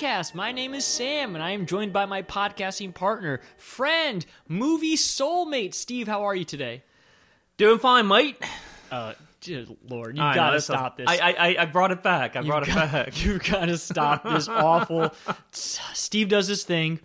Podcast. My name is Sam, and I am joined by my podcasting partner, friend, movie soulmate, Steve. How are you today? Doing fine, mate. Uh, dear Lord, you gotta that's a- stop this. I, I, I- brought it back. I brought it You've got- back. You've got to stop this awful. Steve does this thing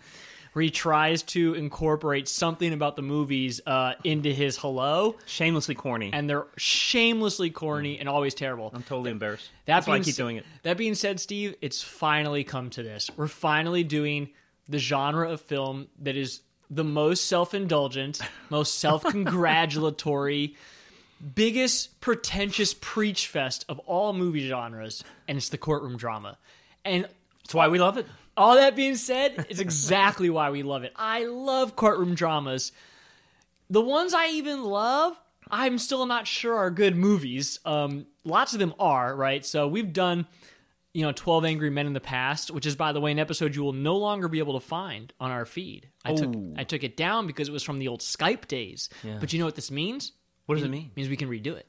where he tries to incorporate something about the movies uh, into his hello, Shamelessly corny. and they're shamelessly corny and always terrible. I'm totally embarrassed. That That's why I keep doing it. That being said, Steve, it's finally come to this. We're finally doing the genre of film that is the most self-indulgent, most self-congratulatory, biggest pretentious preach fest of all movie genres, and it's the courtroom drama. And That's why we love it. All that being said, it's exactly why we love it. I love courtroom dramas. The ones I even love, I'm still not sure are good movies. Um, lots of them are, right? So we've done, you know, 12 Angry Men in the past, which is, by the way, an episode you will no longer be able to find on our feed. I took Oh. I took it down because it was from the old Skype days. Yeah. But you know what this means? What does it mean? It means we can redo it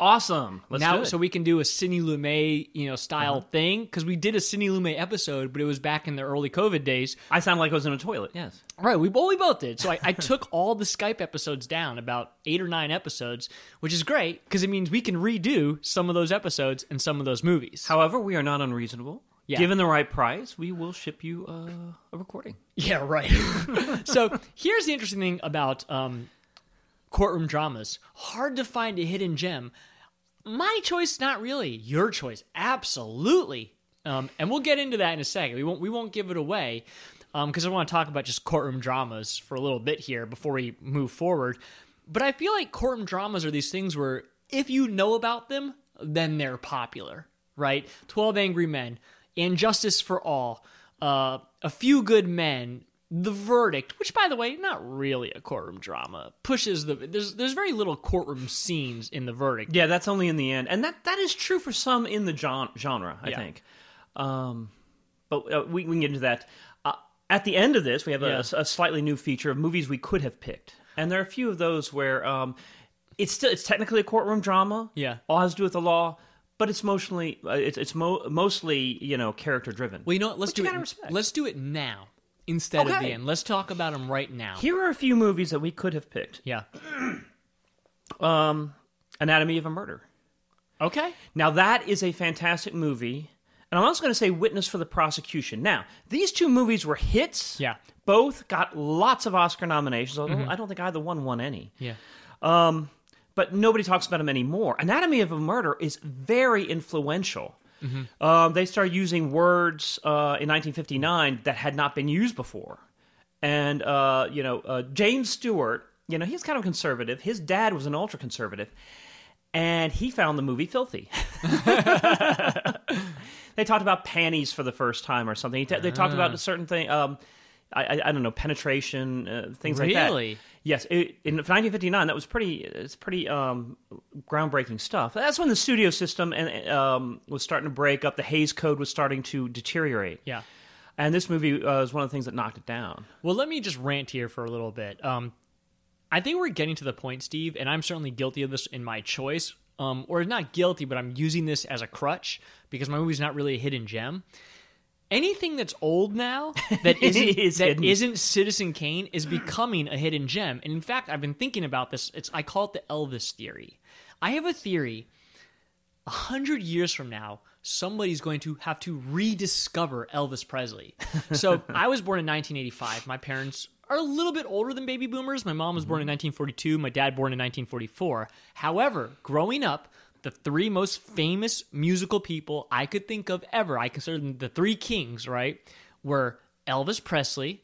Awesome. Let's now do it. so we can do a Sidney Lumet, you know, style Uh-huh. thing because we did a Sidney Lumet episode, but it was back in the early COVID days. I sound like I was in a toilet. Yes. Right, we well, we both did. So I, I took all the Skype episodes down, about eight or nine episodes, which is great because it means we can redo some of those episodes and some of those movies. However, we are not unreasonable. Yeah. Given the right price, we will ship you uh, a recording. Yeah, right. so here's the interesting thing about um, courtroom dramas: hard to find a hidden gem. My choice, not really. Your choice, absolutely. Um, and we'll get into that in a second. We won't we won't give it away because I want to talk about just courtroom dramas for a little bit here before we move forward. But I feel like courtroom dramas are these things where if you know about them, then they're popular, right? Twelve Angry Men, And Justice for All, uh, A Few Good Men, The Verdict, which by the way, not really a courtroom drama, pushes the there's there's very little courtroom scenes in The Verdict. Yeah, that's only in the end, and that that is true for some in the gen- genre. I Yeah. think. Um, but uh, we, we can get into that. Uh, at the end of this, we have a, Yeah. a slightly new feature of movies we could have picked, and there are a few of those where um, it's still it's technically a courtroom drama. Yeah. all has to do with the law, but it's mostly uh, it's it's mo- mostly you know character driven. Well, you know what? Let's Which do it. respect. Let's do it now instead of the end. Let's talk about them right now. Here are a few movies that we could have picked. Yeah. Um, Anatomy of a Murder. Okay. Now that is a fantastic movie, and I'm also going to say Witness for the Prosecution. Now these two movies were hits. Yeah. both got lots of Oscar nominations. Although I don't think either one won any. Yeah. Um, but nobody talks about them anymore. Anatomy of a Murder is very influential. Um, they started using words uh, in 1959 that had not been used before, and uh, you know uh, James Stewart. You know he's kind of conservative. His dad was an ultra conservative, and he found the movie filthy. they talked about panties for the first time or something. They talked about a certain thing. Um, I, I, I don't know penetration, uh, things like that. Really? Yes, it, in 1959, that was pretty. It's pretty um, groundbreaking stuff. That's when the studio system and um, was starting to break up. The Hays Code was starting to deteriorate. Yeah. and this movie uh, was one of the things that knocked it down. Well, let me just rant here for a little bit. Um, I think we're getting to the point, Steve, and I'm certainly guilty of this in my choice. Um, or not guilty, but I'm using this as a crutch because my movie's not really a hidden gem. Anything that's old now that isn't Is that hidden. isn't Citizen Kane is becoming a hidden gem. And in fact, I've been thinking about this. It's I call it the Elvis theory. I have a theory. A hundred years from now, somebody's going to have to rediscover Elvis Presley. So I was born in 1985. My parents are a little bit older than baby boomers. My mom was born in mm-hmm. 1942. My dad born in 1944. However, growing up, the three most famous musical people I could think of ever, I consider them the three kings, right? Were Elvis Presley,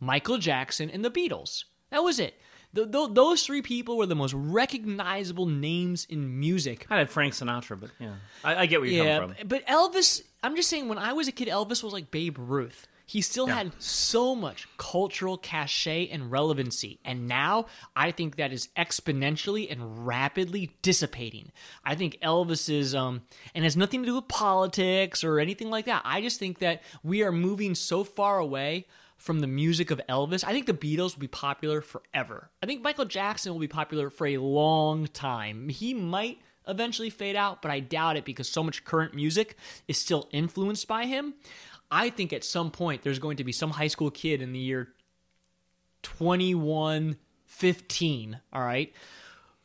Michael Jackson, and the Beatles. That was it. Th- th- those three people were the most recognizable names in music. I had Frank Sinatra, but yeah, I, I get where you're Yeah, coming from. but Elvis, I'm just saying, when I was a kid, Elvis was like Babe Ruth. He still had so much cultural cachet and relevancy. And now I think that is exponentially and rapidly dissipating. I think Elvis is, um, and has nothing to do with politics or anything like that. I just think that we are moving so far away from the music of Elvis. I think the Beatles will be popular forever. I think Michael Jackson will be popular for a long time. He might eventually fade out, but I doubt it because so much current music is still influenced by him. I think at some point there's going to be some high school kid in the year 2115, all right,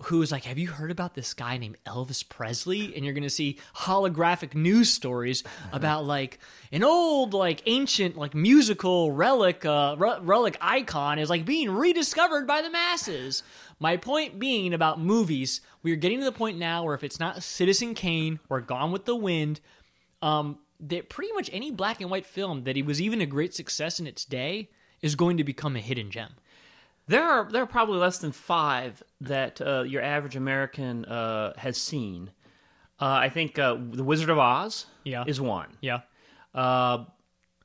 who's like, Have you heard about this guy named Elvis Presley? And you're going to see holographic news stories about like an old, like ancient, like musical relic, uh, re- relic icon is like being rediscovered by the masses. My point being about movies, we are getting to the point now where if it's not Citizen Kane or Gone with the Wind, um, that pretty much any black and white film that was even a great success in its day is going to become a hidden gem. There are there are probably less than five that uh, your average American uh, has seen. Uh, I think uh, The Wizard of Oz Yeah. is one. Yeah. Uh,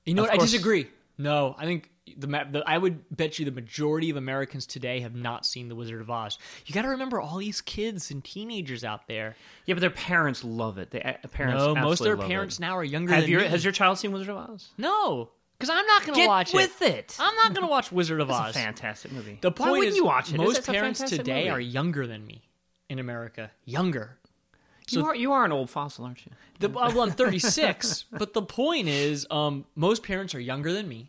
You know what? I disagree. No, I think the, the I would bet you the majority of Americans today have not seen The Wizard of Oz. You got to remember all these kids and teenagers out there. yeah, but their parents love it. The uh, parents No, most of their parents it. now are younger Have than your me. has your child seen Wizard of Oz? no, because I'm not going to watch with it. it. I'm not going to watch Wizard of It's a Oz. fantastic movie. The Why point wouldn't is, you watch it? most parents today movie. are younger than me in America. Younger. you are you are an old fossil, aren't you? The, well, I'm 36, but the point is, um, most parents are younger than me,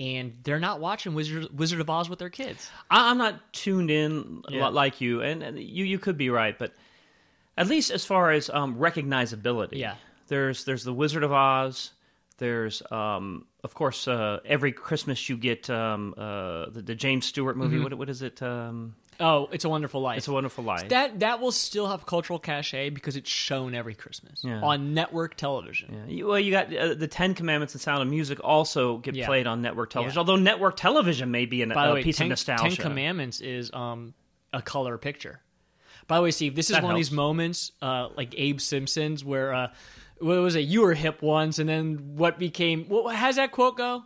and they're not watching Wizard Wizard of Oz with their kids. I, I'm not tuned in Yeah. like you, and, and you you could be right, but at least as far as um, recognizability, Yeah. There's there's the Wizard of Oz. There's um, of course uh, every Christmas you get um, uh, the, the James Stewart movie. Mm-hmm. What what is it? Um, Oh, It's a Wonderful Life. it's a Wonderful Life. that that will still have cultural cachet because it's shown every Christmas Yeah. on network television. Yeah. You- Well, you got uh, the Ten Commandments and Sound of Music also get Yeah. played on network television. Although network television may be an, By the a way, piece Ten, of nostalgia. Ten Commandments is um, a color picture. By the way, Steve, this is That one of these moments uh, like Abe Simpson's where uh, what was it? You were hip once, and then what became? What how's that quote go?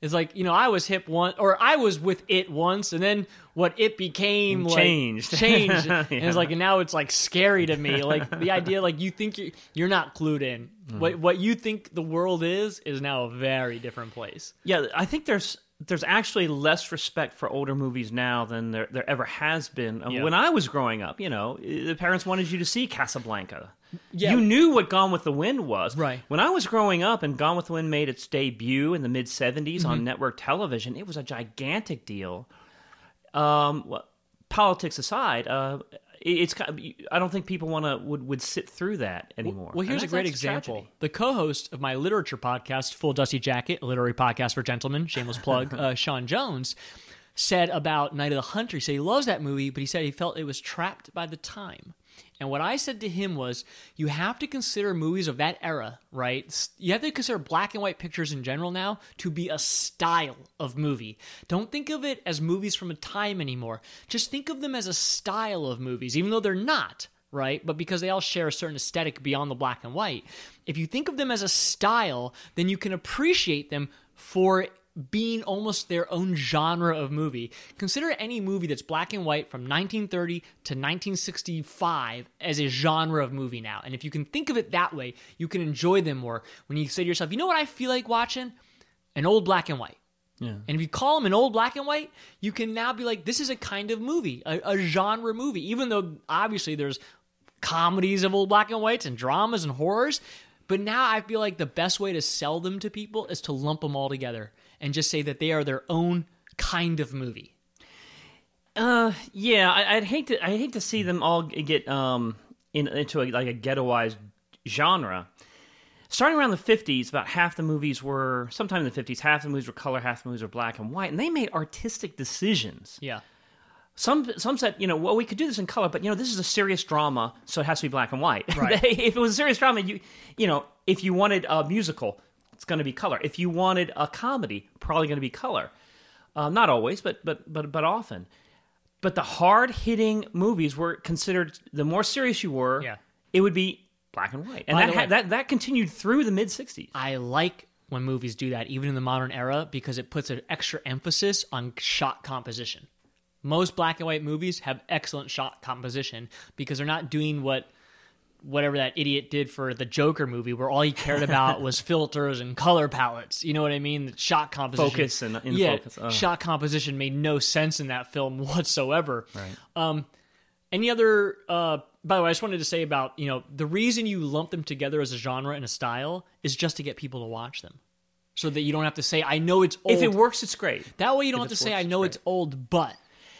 It's like you know I was hip once, or I was with it once, and then what it became like, Changed. changed, and it's like and now it's like scary to me. Like the idea, like you think you're, you're not clued in. Mm. What what you think the world is is now a very different place. Yeah, I think there's there's actually less respect for older movies now than there there ever has been. Uh, Yeah. When I was growing up, you know, the parents wanted you to see Casablanca. Yeah. You knew what Gone with the Wind was. Right. When I was growing up and Gone with the Wind made its debut in the mid 70s Mm-hmm. on network television, it was a gigantic deal. Um, well, politics aside, uh, it's kind of, I don't think people want to would, would sit through that anymore. Well, here's a great example. tragedy. The co-host of my literature podcast, Full Dusty Jacket, a literary podcast for gentlemen, shameless plug, uh, Sean Jones, said about Night of the Hunter. He said he loves that movie, but he said he felt it was trapped by the time. And what I said to him was, you have to consider movies of that era, right? You have to consider black and white pictures in general now to be a style of movie. Don't think of it as movies from a time anymore. Just think of them as a style of movies, even though they're not right? But because they all share a certain aesthetic beyond the black and white. If you think of them as a style, then you can appreciate them for being almost their own genre of movie. Consider any movie that's black and white from 1930 to 1965 as a genre of movie now. And if you can think of it that way, you can enjoy them more. When you say to yourself, you know what I feel like watching? An old black and white. Yeah. And if you call them an old black and white, you can now be like, this is a kind of movie, a, a genre movie. Even though obviously there's comedies of old black and whites and dramas and horrors. But now I feel like the best way to sell them to people is to lump them all together and just say that they are their own kind of movie. Uh, yeah, I, I'd hate to. I hate to see them all get um in, into a, like a ghettoized genre. Starting around the fifties, about half the movies were sometime in the fifties. Half the movies were color, half the movies were black and white, and they made artistic decisions. Yeah. Some some said, you know, well, we could do this in color, but you know, this is a serious drama, so it has to be black and white. Right. if it was a serious drama, you you know, if you wanted a musical, it's going to be color. If you wanted a comedy, probably going to be color. Um, not always, but but but but often. But the hard hitting movies were considered the more serious you were, Yeah. it would be black and white, and By that way- that that continued through the mid '60s. I like when movies do that, even in the modern era, because it puts an extra emphasis on shot composition. Most black and white movies have excellent shot composition because they're not doing what whatever that idiot did for the Joker movie, where all he cared about was filters and color palettes. You know what I mean? The shot composition, Focus and in yeah, focus. Oh. shot composition made no sense in that film whatsoever. Right. Um, Any other? Uh, by the way, I just wanted to say about you know the reason you lump them together as a genre and a style is just to get people to watch them, so that you don't have to say I know it's old. If it works, it's great. that way you don't have it to say works, I know it's it's old, but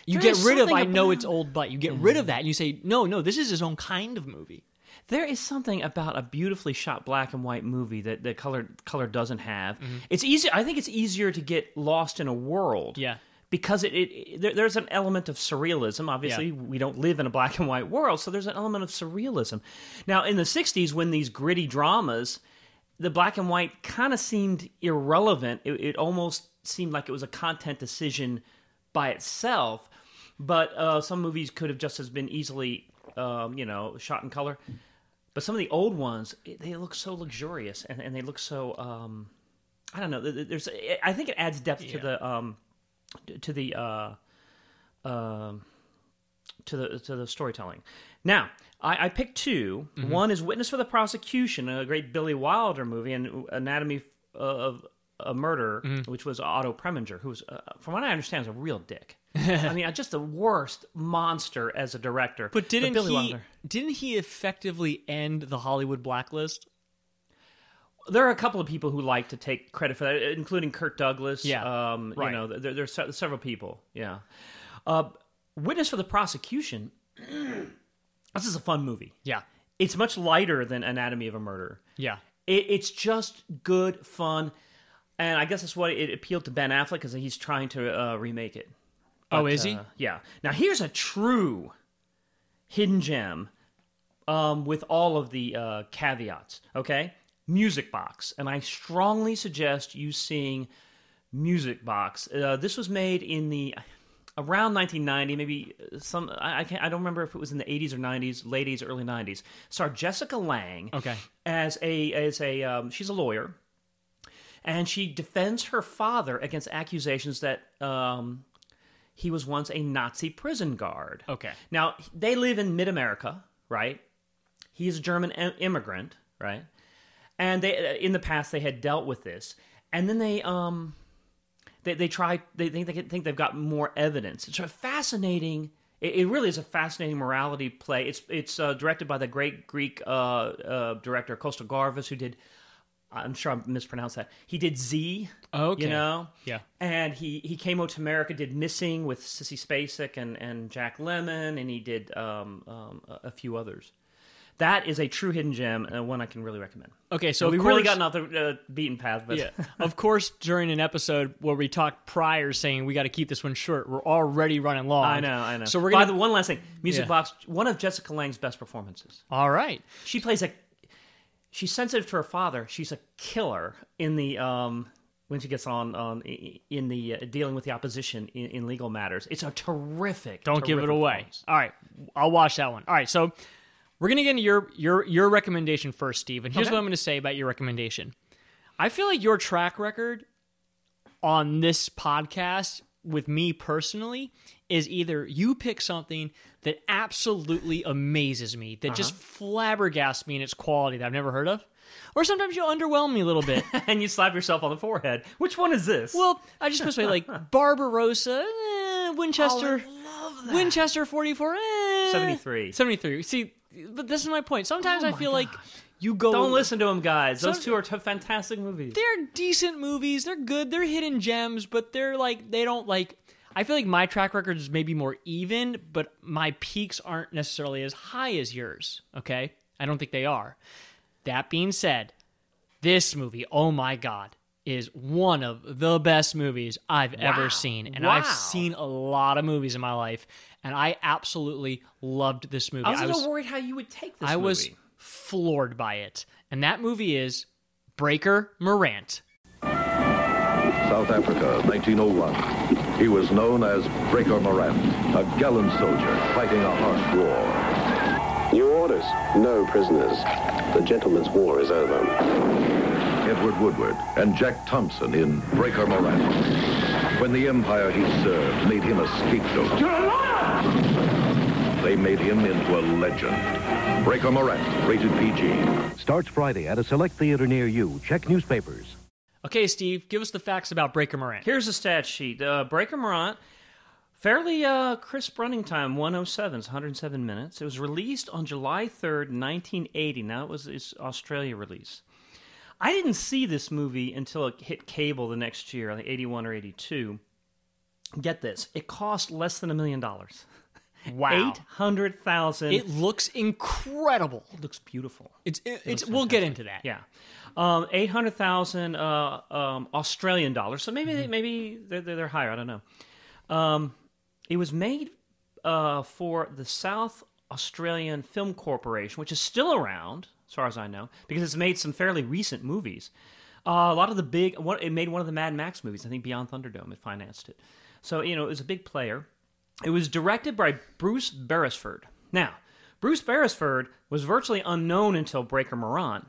you There get rid of I know it's old, but you get rid of that and you say no, no, this is his own kind of movie. There is something about a beautifully shot black and white movie that the color color doesn't have. It's easy. I think it's easier to get lost in a world. Yeah. Because it, it there, there's an element of surrealism. Obviously, Yeah. we don't live in a black and white world, so there's an element of surrealism. Now, in the '60s, when these gritty dramas, the black and white kind of seemed irrelevant. It, it almost seemed like it was a content decision by itself. But uh, some movies could have just as been easily, um, you know, shot in color. But some of the old ones, they look so luxurious and, and they look so. Um, I don't know. There's. I think it adds depth to the um, to the uh, um, to the to the storytelling. Now, I, I picked 2 Mm-hmm. One is Witness for the Prosecution, a great Billy Wilder movie, and Anatomy of a Murder, Mm-hmm. which was Otto Preminger, who was, uh, from what I understand, is a real dick. I mean, just the worst monster as a director. But didn't Billy he? Didn't he effectively end the Hollywood blacklist? There are a couple of people who like to take credit for that, including Kirk Douglas. Yeah, um, right. You know, there, there's several people. Yeah. Uh, Witness for the Prosecution. this is a fun movie. Yeah, It's much lighter than Anatomy of a Murder. yeah. It, it's just good fun, and I guess that's what it appealed to Ben Affleck because he's trying to uh, remake it. oh, is he? uh, yeah. Now here's a true hidden gem um, with all of the uh, caveats. Okay, Music Box, and I strongly suggest you seeing Music Box. Uh, this was made in the around 1990, maybe some. I, I can't. I don't remember if it was in the 80s or 90s, late 80s, early 90s. Starred Jessica Lange Okay. as a as a um, she's a lawyer, and she defends her father against accusations that um, he was once a Nazi prison guard. Okay. Now they live in mid America, right? He's a German im- immigrant, right? And they in the past they had dealt with this, and then they um they they try they think they think they've got more evidence. It's a fascinating. It, it really is a fascinating morality play. It's it's uh, directed by the great Greek uh, uh, director Costa Garvis, who did. I'm sure I mispronounced that. He did Z. Okay. You know. Yeah. And he, he came out to America, did Missing with Sissy Spacek and, and Jack Lemmon, and he did um, um, a, a few others. That is a true hidden gem and one I can really recommend. Okay, so So we've really gotten off the uh, beaten path, but yeah. of course, during an episode where we talked prior saying we got to keep this one short, we're already running long. I know, I know. So we're By gonna. the one last thing, Music Yeah. Box, one of Jessica Lange's best performances. All right. She plays a. She's sensitive to her father. She's a killer in the um when she gets on on in the uh, dealing with the opposition in, in legal matters. It's a terrific. Don't give it away. All right, I'll watch that one. All right, so we're gonna get into your your your recommendation first, Steve. And here's Okay. what I'm gonna say about your recommendation. I feel like your track record on this podcast with me personally is either you pick something that absolutely amazes me, that just flabbergasts me in its quality that I've never heard of, or sometimes you underwhelm me a little bit. and you slap yourself on the forehead. Which one is this? Well, I just supposed to say like Barbarossa, eh, Winchester, Winchester 44, eh, 73. 73. See, but this is my point. Sometimes I feel like you go. Don't listen to them, guys. Those two are t- fantastic movies. They're decent movies. They're good. They're hidden gems, but they're like they don't like. I feel like my track record is maybe more even, but my peaks aren't necessarily as high as yours. Okay, I don't think they are. That being said, this movie, oh my god, is one of the best movies I've Wow. ever seen, and Wow. I've seen a lot of movies in my life, and I absolutely loved this movie. I was a little worried how you would take this I movie. was floored by it. And that movie is Breaker Morant. South Africa, 1901. He was known as Breaker Morant, a gallant soldier fighting a harsh war. New orders. No prisoners. The gentleman's war is over. Edward Woodward and Jack Thompson in Breaker Morant. When the empire he served made him a scapegoat, they made him into a legend. Breaker Morant, rated PG. Starts Friday at a select theater near you. Check newspapers. Okay, Steve, give us the facts about Breaker Morant. Here's a stat sheet. Uh, Breaker Morant Fairly uh, crisp running time, 107, 107 minutes. It was released on July 3rd, 1980. Now it was its Australia release. I didn't see this movie until it hit cable the next year, like 81 or 82. Get this, it cost less than a million dollars. Wow. 800,000. It looks incredible. It looks beautiful. It's it, it's we'll get into that. Yeah, um, eight hundred thousand uh, um, Australian dollars. So maybe Mm-hmm. maybe they're, they're they're higher. I don't know. Um, it was made uh, for the South Australian Film Corporation, which is still around, as far as I know, because it's made some fairly recent movies. Uh, a lot of the big, what it made one of the Mad Max movies. I think Beyond Thunderdome. It financed it, so you know it was a big player. It was directed by Bruce Beresford. Now, Bruce Beresford was virtually unknown until Breaker Moran.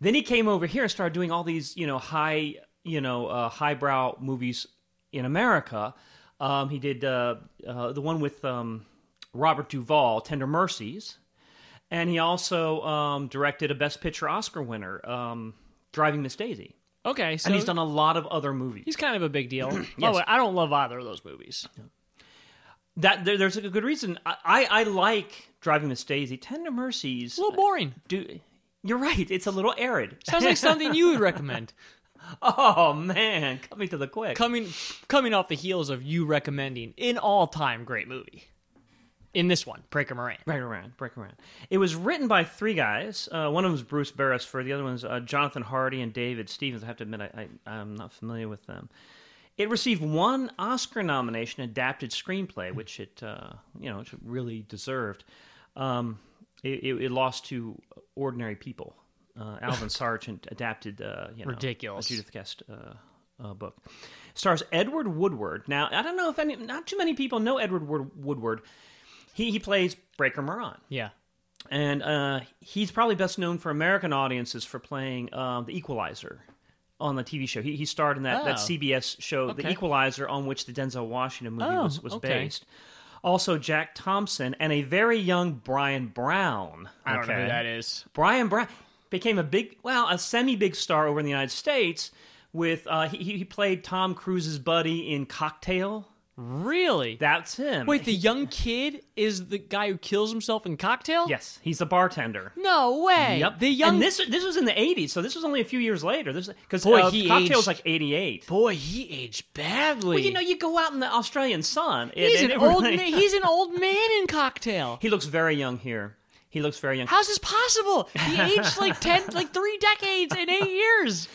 Then he came over here and started doing all these, you know, high, you know, uh, highbrow movies in America. Um, he did uh, uh, the one with um, Robert Duvall, Tender Mercies, and he also um, directed a Best Picture Oscar winner, um, Driving Miss Daisy. Okay, so And he's done a lot of other movies. he's kind of a big deal. The I don't love either of those movies. That there, there's a good reason. I, I, I like Driving Miss Daisy. Tender Mercies. A little boring. Do you're right? It's a little arid. Sounds like something you would recommend. oh man, coming to the quick. Coming coming off the heels of you recommending an all time great movie. In this one, Breaker Moran. Right around, break around. It was written by three guys. Uh, one of them is Bruce Beresford. The other one's uh, Jonathan Hardy and David Stevens. I have to admit, I, I, I'm not familiar with them. It received one Oscar nomination, adapted screenplay, which it uh, you know, which it really deserved. Um, it, it, it lost to Ordinary People. Uh, Alvin Sargent adapted, uh, you know, Ridiculous. a Judith Guest uh, uh, book. Stars Edward Woodward. Now, I don't know if any, not too many people know Edward Woodward. He he plays Breaker Moran Yeah. and uh, he's probably best known for American audiences for playing um, the Equalizer on the TV show. He, he starred in that, that Oh. CBS show, The Equalizer, on which the Denzel Washington movie Oh, was, was okay. based. Also, Jack Thompson and a very young Bryan Brown. I don't know who that is. Bryan Brown became a big, well, a semi-big star over in the United States. With uh, he, he played Tom Cruise's buddy in Cocktail. Really? That's him. Wait, the young kid is the guy who kills himself in Cocktail? yes, he's the bartender. No way. Yep. The young and this this was in the '80s, so this was only a few years later. This because Boy, uh, he Cocktail's aged- like '88. boy, he aged badly. Well, you know, you go out in the Australian sun. and- he's an old really- man. He's an old man in Cocktail. he looks very young here. He looks very young. How's this possible? He aged like ten, like three decades in eight years.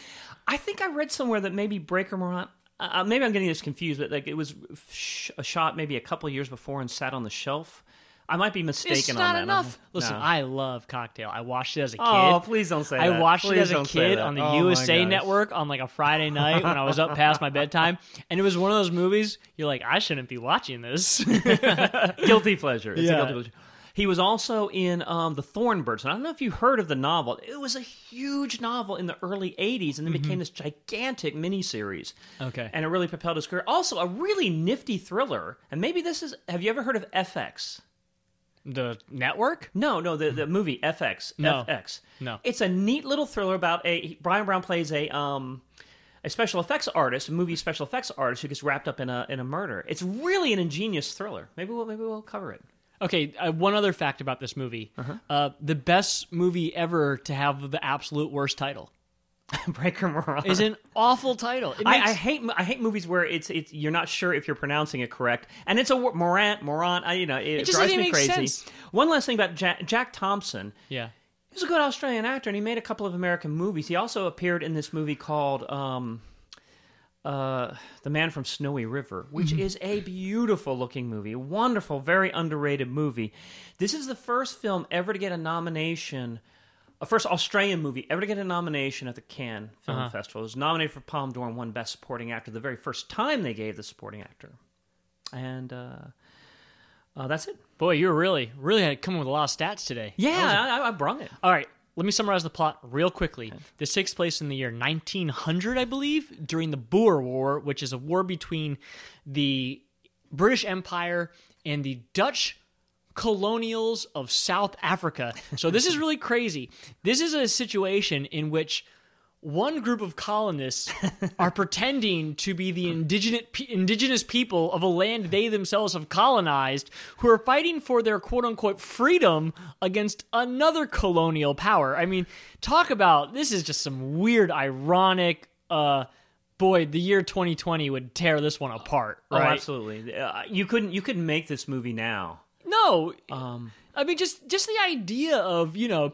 I think I read somewhere that maybe Breaker Moran. Uh, maybe I'm getting this confused, but like it was sh- a shot maybe a couple years before and sat on the shelf. I might be mistaken It's on not that. enough. Listen, no. I love Cocktail. I watched it as a kid. Oh, please don't say I that. watched it as a kid on the Oh, USA. Network on like a Friday night when I was up past my bedtime, and it was one of those movies you're like, I shouldn't be watching this. guilty pleasure. It's Yeah. a guilty pleasure. He was also in um, the Thorn Birds. And I don't know if you heard of the novel. It was a huge novel in the early '80s, and then became this gigantic miniseries. Okay. and it really propelled his career. Also, a really nifty thriller. And maybe this is. Have you ever heard of FX? the network? No, no, the the movie FX. No. FX. No. It's a neat little thriller about a Bryan Brown plays a um a special effects artist, a movie special effects artist who gets wrapped up in a in a murder. It's really an ingenious thriller. Maybe we'll maybe we'll cover it. Okay, uh, one other fact about this movie: uh, the best movie ever to have the absolute worst title Breaker Moran. is an awful title. It I, makes- I hate I hate movies where it's it's you're not sure if you're pronouncing it correct, and it's a wor- Moran Moran. I, you know, it, just drives me make crazy. sense. One last thing about Jack, Jack Thompson. yeah. He's a good Australian actor, and he made a couple of American movies. He also appeared in this movie called um, uh, "The Man from Snowy River," which Mm-hmm. is a beautiful-looking movie, wonderful, very underrated movie. This is the first film ever to get a nomination, a first Australian movie ever to get a nomination at the Cannes Film Uh-huh. Festival. It was nominated for Palme d'Or and won Best Supporting Actor the very first time they gave the supporting actor, and uh, uh, that's it. Boy, you're really, really had come with a lot of stats today. Yeah, I, I brung it. All right, let me summarize the plot real quickly. This takes place in the year 1900, I believe, during the Boer War, which is a war between the British Empire and the Dutch colonials of South Africa. So this is really crazy. This is a situation in which one group of colonists are pretending to be the indigenous indigenous people of a land they themselves have colonized who are fighting for their quote unquote freedom against another colonial power. I mean, talk about this is just some weird ironic uh boy, the year 2020 would tear this one apart, Oh, absolutely. Uh, you couldn't you couldn't make this movie now. No, Um, I mean just just the idea of you know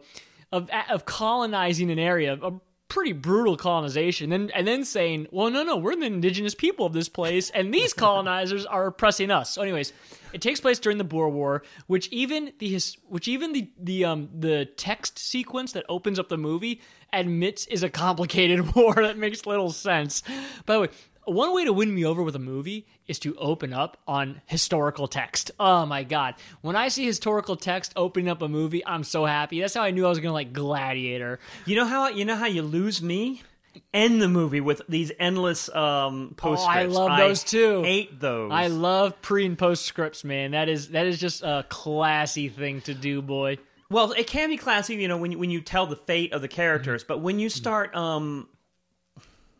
of of colonizing an area, a pretty brutal colonization, and and then saying, well, no, no, we're the indigenous people of this place, and these colonizers are oppressing us. So, anyways, it takes place during the Boer War, which even the his, which even the the um the text sequence that opens up the movie admits is a complicated war that makes little sense. By the way. One way to win me over with a movie is to open up on historical text. Oh my god. When I see historical text opening up a movie, I'm so happy. That's how I knew I was going to like Gladiator. you know how you know how you lose me? End the movie with these endless um postscripts. Oh, I love those too. Hate those. I love pre and post scripts, man. That is that is just a classy thing to do, boy. Well, it can be classy, you know, when you, when you tell the fate of the characters, but when you start, um,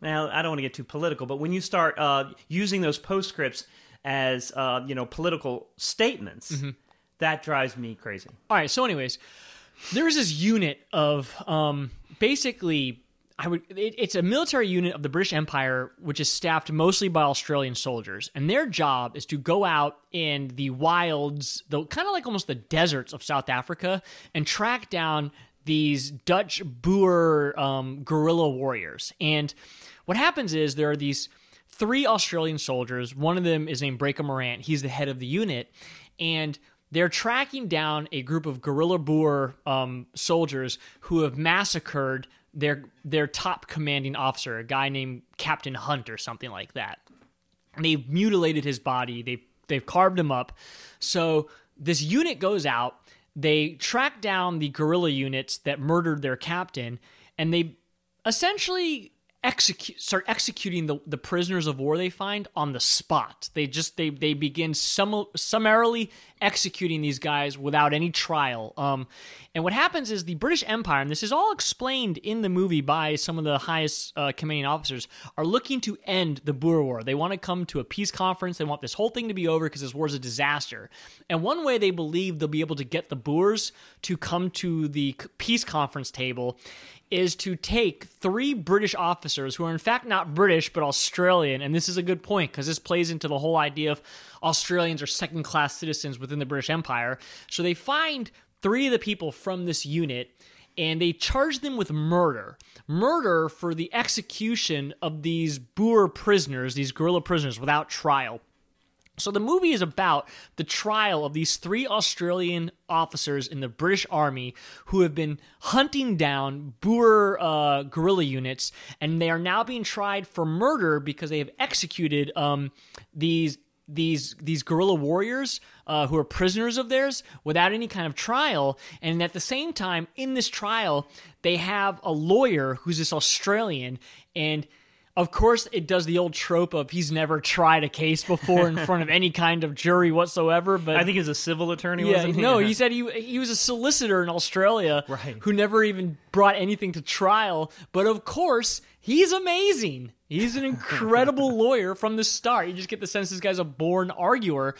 now I don't want to get too political, but when you start uh, using those postscripts as uh, you know political statements, that drives me crazy. All right. So, anyways, there's this unit of um, basically, I would. It, it's a military unit of the British Empire, which is staffed mostly by Australian soldiers, and their job is to go out in the wilds, the kind of like almost the deserts of South Africa, and track down these Dutch Boer um, guerrilla warriors. And what happens is there are these three Australian soldiers. One of them is named Breaker Morant. He's the head of the unit, and they're tracking down a group of guerrilla Boer um, soldiers who have massacred their their top commanding officer, a guy named Captain Hunt or something like that. And they've mutilated his body. They've they've carved him up. So this unit goes out. They track down the guerrilla units that murdered their captain, and they essentially execute start executing the, the prisoners of war they find on the spot. They just they they begin sum, summarily executing these guys without any trial. Um, and what happens is the British Empire, and this is all explained in the movie by some of the highest uh, commanding officers, are looking to end the Boer War. They want to come to a peace conference. They want this whole thing to be over because this war is a disaster. And one way they believe they'll be able to get the Boers to come to the peace conference table is to take three British officers who are in fact not British but Australian, and this is a good point because this plays into the whole idea of Australians are second class citizens within the British Empire. So they find three of the people from this unit and they charge them with murder. Murder for the execution of these Boer prisoners, these guerrilla prisoners, without trial. So the movie is about the trial of these three Australian officers in the British Army who have been hunting down Boer uh, guerrilla units, and they are now being tried for murder because they have executed um, these these these guerrilla warriors uh, who are prisoners of theirs without any kind of trial. And at the same time, in this trial, they have a lawyer who's this Australian and of course, it does the old trope of he's never tried a case before in front of any kind of jury whatsoever. But I think he's a civil attorney. yeah, wasn't he? no, he said he he was a solicitor in Australia, Right. Who never even brought anything to trial. But of course, he's amazing. He's an incredible lawyer from the start. You just get the sense this guy's a born arguer,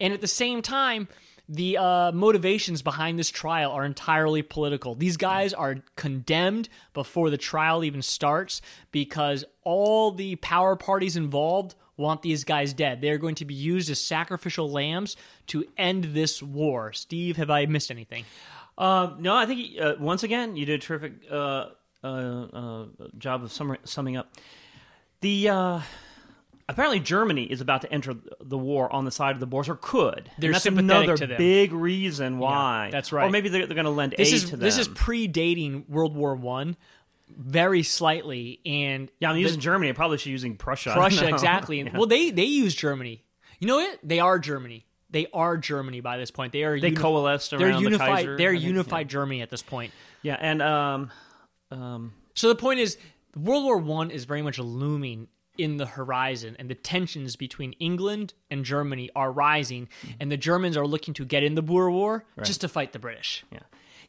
and at the same time. The uh, motivations behind this trial are entirely political. These guys are condemned before the trial even starts because all the power parties involved want these guys dead. They're going to be used as sacrificial lambs to end this war. Steve, have I missed anything? Uh, no, I think uh, once again you did a terrific uh, uh, uh, job of summing up. The uh, apparently Germany is about to enter the war on the side of the Boers, or could. They're and that's sympathetic another to them. big reason why. that's right. Or maybe they're, they're going to lend This aid is to them. this is predating World War One, very slightly, and yeah. I'm the- using Germany. I probably should be using Prussia. Prussia exactly. Yeah. Well, they they use Germany. You know what? They are Germany. They are Germany by this point. They are They uni- coalesced They're around the unified. Kaiser, they're I think, yeah. unified Germany at this point. yeah, and um, um, So the point is, World War One is very much looming in the horizon, and the tensions between England and Germany are rising, and the Germans are looking to get in the Boer War just to fight the British. Yeah,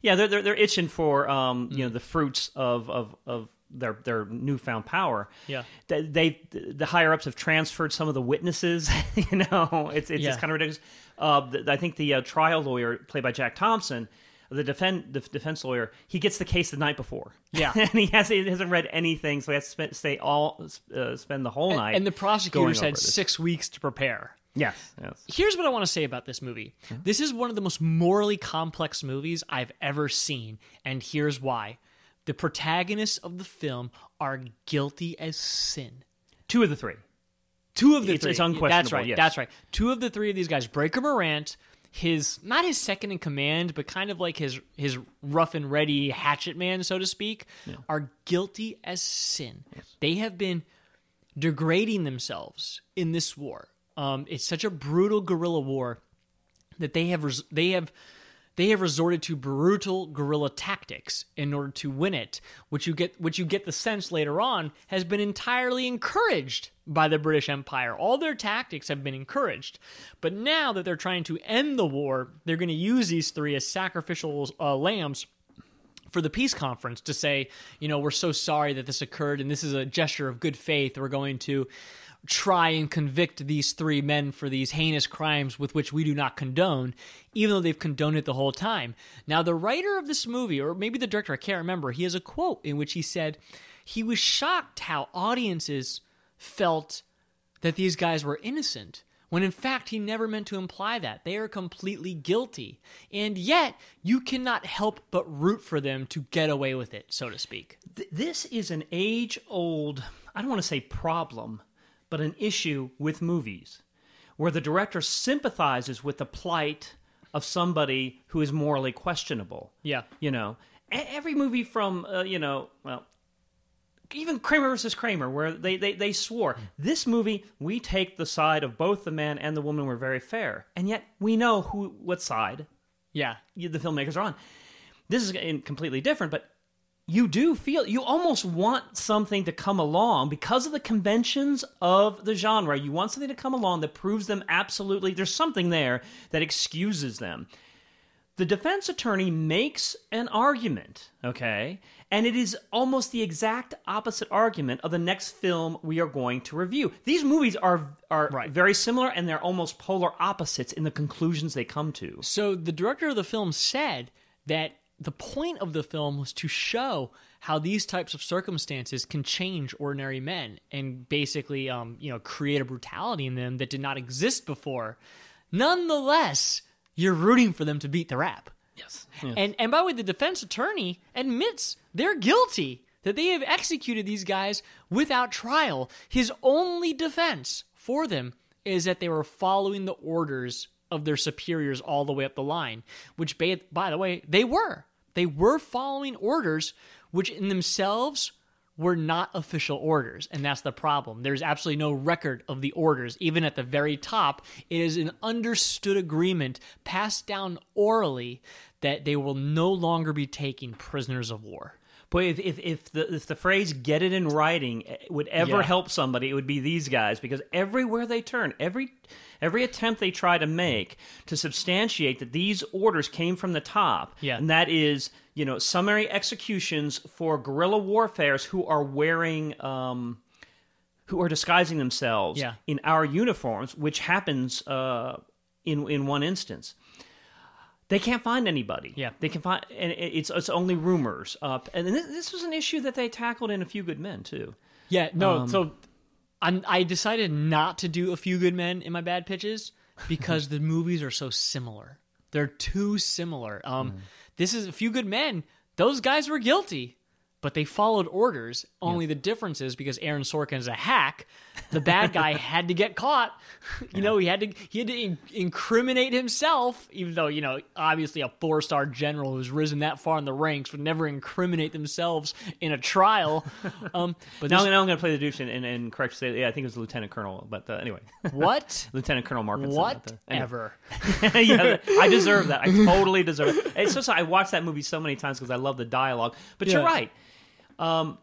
yeah, they're they're, they're itching for um, Mm. you know the fruits of of of their their newfound power. Yeah. they, they the higher ups have transferred some of the witnesses. you know, it's it's, Yeah. it's kind of ridiculous. Uh, the, I think the uh, trial lawyer played by Jack Thompson. The defend the defense lawyer, he gets the case the night before. Yeah. and he has he hasn't read anything, so he has to spend, stay all uh, spend the whole night. and the prosecutors had six weeks to prepare. yes, yes. Here's what I want to say about this movie. This is one of the most morally complex movies I've ever seen, and here's why. The protagonists of the film are guilty as sin. Two of the three. Two of the It's- three. it's unquestionable, That's right. yes. That's right. Two of the three of these guys, Breaker Morant, his not his second in command, but kind of like his his rough and ready hatchet man, so to speak, are guilty as sin. They have been degrading themselves in this war. Um, it's such a brutal guerrilla war that they have res- they have they have resorted to brutal guerrilla tactics in order to win it, which you get which you get the sense later on has been entirely encouraged by the British Empire. All their tactics have been encouraged, but now that they're trying to end the war, they're going to use these three as sacrificial uh, lambs for the peace conference to say, you know, we're so sorry that this occurred and this is a gesture of good faith. We're going to try and convict these three men for these heinous crimes with which we do not condone, even though they've condoned it the whole time. Now, the writer of this movie, or maybe the director, I can't remember, he has a quote in which he said he was shocked how audiences felt that these guys were innocent when in fact he never meant to imply that. They are completely guilty. And yet, you cannot help but root for them to get away with it, so to speak. Th- this is an age old, I don't want to say problem, but an issue with movies where the director sympathizes with the plight of somebody who is morally questionable. Yeah. You know, every movie from, uh, you know, well, even Kramer versus Kramer, where they, they, they swore, this movie, we take the side of both the man and the woman were very fair. And yet we know who what side Yeah. the filmmakers are on. This is completely different, but you do feel you almost want something to come along because of the conventions of the genre. You want something to come along that proves them absolutely there's something there that excuses them. The defense attorney makes an argument, okay? And it is almost the exact opposite argument of the next film we are going to review. These movies are are Right. very similar and they're almost polar opposites in the conclusions they come to. So the director of the film said that the point of the film was to show how these types of circumstances can change ordinary men and basically um, you know create a brutality in them that did not exist before. Nonetheless, you're rooting for them to beat the rap. Yes. And and by the way, the defense attorney admits they're guilty that they have executed these guys without trial. His only defense for them is that they were following the orders of their superiors all the way up the line, which by, the way, they were. They were following orders which in themselves were not official orders, and that's the problem. There's absolutely no record of the orders. Even at the very top, it is an understood agreement passed down orally that they will no longer be taking prisoners of war. Boy, if, if, if the if the phrase "get it in writing" would ever Yeah. help somebody, it would be these guys because everywhere they turn, every every attempt they try to make to substantiate that these orders came from the top, Yeah. and that is you know summary executions for guerrilla warfares who are wearing. Um, who are disguising themselves Yeah. in our uniforms, which happens uh, in in one instance they can't find anybody. Yeah. they can find, and it's it's only rumors. up. and this, this was an issue that they tackled in A Few Good Men too. Yeah, no. Um, so I'm, I decided not to do a few good men in my bad pitches because the movies are so similar. They're too similar. Um, This is a few good men. Those guys were guilty, but they followed orders. Only the difference is because Aaron Sorkin is a hack, the bad guy had to get caught. You know, he had to he had to in- incriminate himself, even though you know obviously a four star general who's risen that far in the ranks would never incriminate themselves in a trial. Um, but Now, this- now I'm going to play the douche and, and, and correct say, yeah, I think it was Lieutenant Colonel, but uh, anyway, what? Lieutenant Colonel Markinson. but, uh, anyway. Whatever. yeah, I deserve that. I totally deserve it. It's just I watched that movie so many times because I love the dialogue. But you're Yeah. Right.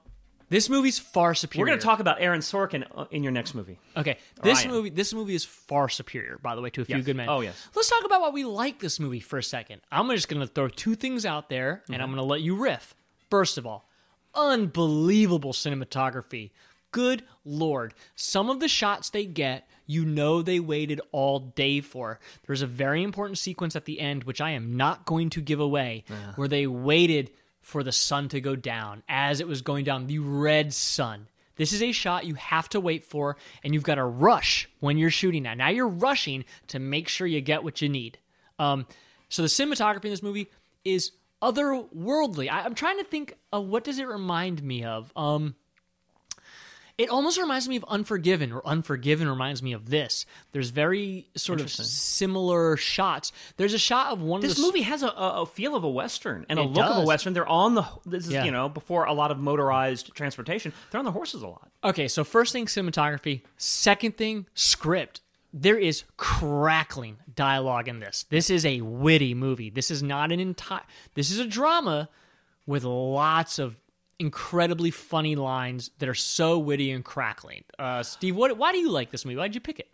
This movie's far superior. We're going to talk about Aaron Sorkin uh, in your next movie. Okay, this Ryan. movie this movie is far superior. By the way, to a few Yes. good men. Oh, yes. Let's talk about why we like this movie for a second. I'm just going to throw two things out there, and Mm-hmm. I'm going to let you riff. First of all, unbelievable cinematography. Good lord. Some of the shots they get, you know they waited all day for. There's a very important sequence at the end, which I am not going to give away, where they waited for the sun to go down as it was going down, the red sun. This is a shot you have to wait for, and you've got to rush when you're shooting that. Now you're rushing to make sure you get what you need. Um, so the cinematography in this movie is otherworldly. I, I'm trying to think of what does it remind me of. Um, it almost reminds me of Unforgiven, or Unforgiven reminds me of this. There's very sort of similar shots. There's a shot of one This of the This movie has a, a a feel of a western and a It look of a western. They're on the this is Yeah. you know before a lot of motorized transportation. They're on the horses a lot. Okay, so first thing, cinematography. Second thing, script. There is crackling dialogue in this. This is a witty movie. This is not an entire. This is a drama with lots of incredibly funny lines that are so witty and crackling. Uh, Steve, what? Why do you like this movie? Why'd you pick it?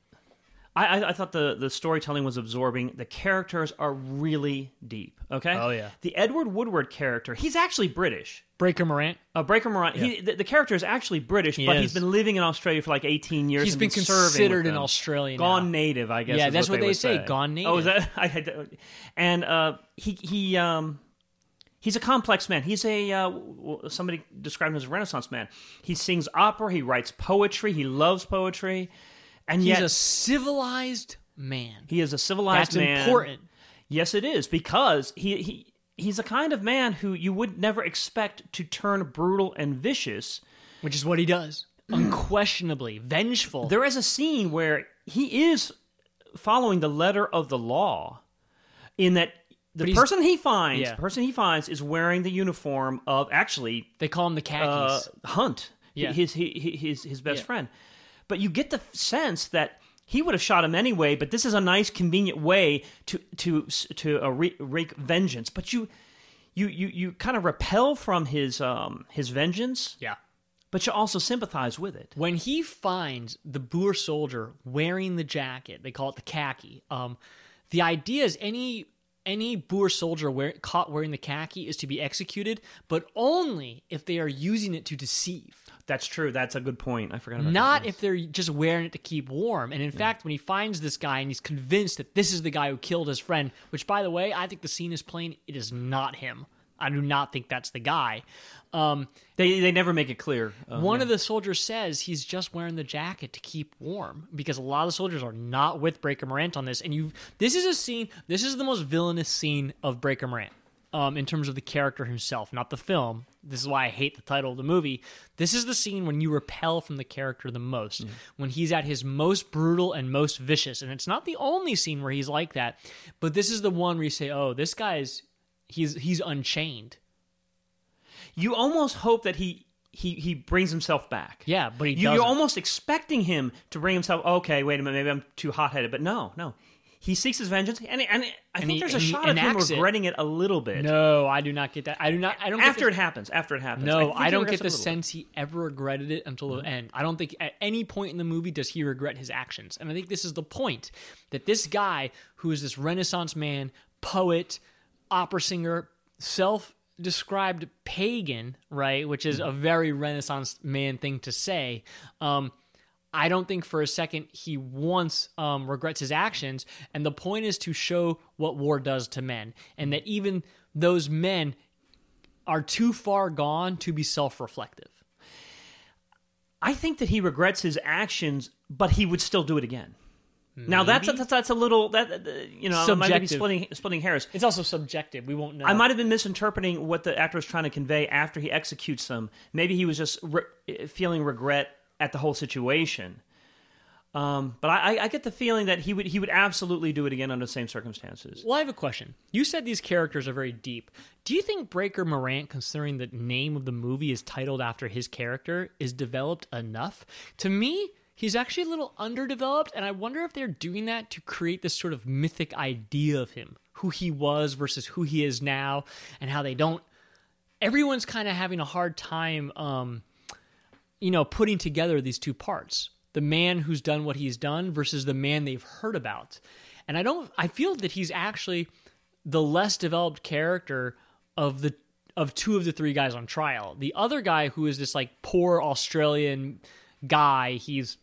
I, I, I thought the, the storytelling was absorbing. The characters are really deep. Okay. Oh, yeah. The Edward Woodward character, he's actually British. Breaker Morant. Uh, Breaker Morant, he, the, the character is actually British, He but is. he's been living in Australia for like 18 years. He's been serving considered an. Australian Gone now. native, I guess. Yeah, that's what they would say, gone native. Oh, is that? I had, and uh, he he um he's a complex man. He's a uh, somebody described him as a Renaissance man. He sings opera. He writes poetry. He loves poetry, and He's yet a civilized man. he is a civilized man. That's man. important. Yes, it is because he he he's a kind of man who you would never expect to turn brutal and vicious. which is what he does. Unquestionably vengeful. There is a scene where he is following the letter of the law, in that the person he finds, Yeah. the person he finds, is wearing the uniform of actually they call him the uh. Hunt, Yeah. his his his, his best Yeah. friend. But you get the sense that he would have shot him anyway. But this is a nice, convenient way to to to uh, wreak, wreak vengeance. But you. You, you, you kind of repel from his um, his vengeance, yeah. but you also sympathize with it. when he finds the Boer soldier wearing the jacket, they call it the khaki. Um, the idea is any any Boer soldier wear, caught wearing the khaki is to be executed, but only if they are using it to deceive. That's true. That's a good point. I forgot about that. Not that. if they're just wearing it to keep warm. And in fact, when he finds this guy and he's convinced that this is the guy who killed his friend, which by the way, I think the scene is plain, it is not him. I do not think that's the guy. Um, They they never make it clear. Uh, One of the soldiers says he's just wearing the jacket to keep warm because a lot of the soldiers are not with Breaker Morant on this. And you, this is a scene. This is the most villainous scene of Breaker Morant, um, in terms of the character himself, not the film. This is why I hate the title of the movie. This is the scene when you repel from the character the most, when he's at his most brutal and most vicious. And it's not the only scene where he's like that, but this is the one where you say, "Oh, this guy's he's he's unchained." you almost hope that he he he brings himself back. Yeah, but he you, you're almost expecting him to bring himself. Okay, wait a minute. Maybe I'm too hot headed, but no, no. He seeks his vengeance, and and I think he- there's a shot of him enacts it. regretting it. a little bit. No, I do not get that. I do not. I don't. after it happens. After it happens. No, think I, don't get the sense he ever regretted it until the end. I don't think at any point in the movie does he regret his actions. And I think this is the point that this guy, who is this Renaissance man, poet, opera singer, self described pagan, right, which is a very Renaissance man thing to say. Um, I don't think for a second he once um, regrets his actions. And the point is to show what war does to men, and that even those men are too far gone to be self-reflective. I think that he regrets his actions, but he would still do it again. Now that's a, that's, a little that you know I might be splitting splitting hairs. It's also subjective. We won't know. I might have been misinterpreting what the actor was trying to convey after he executes them. Maybe he was just re- feeling regret at the whole situation. Um, but I, I get the feeling that he would he would absolutely do it again under the same circumstances. Well, I have a question. You said these characters are very deep. Do you think Breaker Morant, considering the name of the movie is titled after his character, is developed enough? To me, he's actually a little underdeveloped, and I wonder if they're doing that to create this sort of mythic idea of him, who he was versus who he is now, and how they don't. Everyone's kind of having a hard time, um, you know, putting together these two parts the man who's done what he's done versus the man they've heard about. And I don't, I feel that he's actually the less developed character of the of two of the three guys on trial. The other guy, who is this like poor Australian guy, he's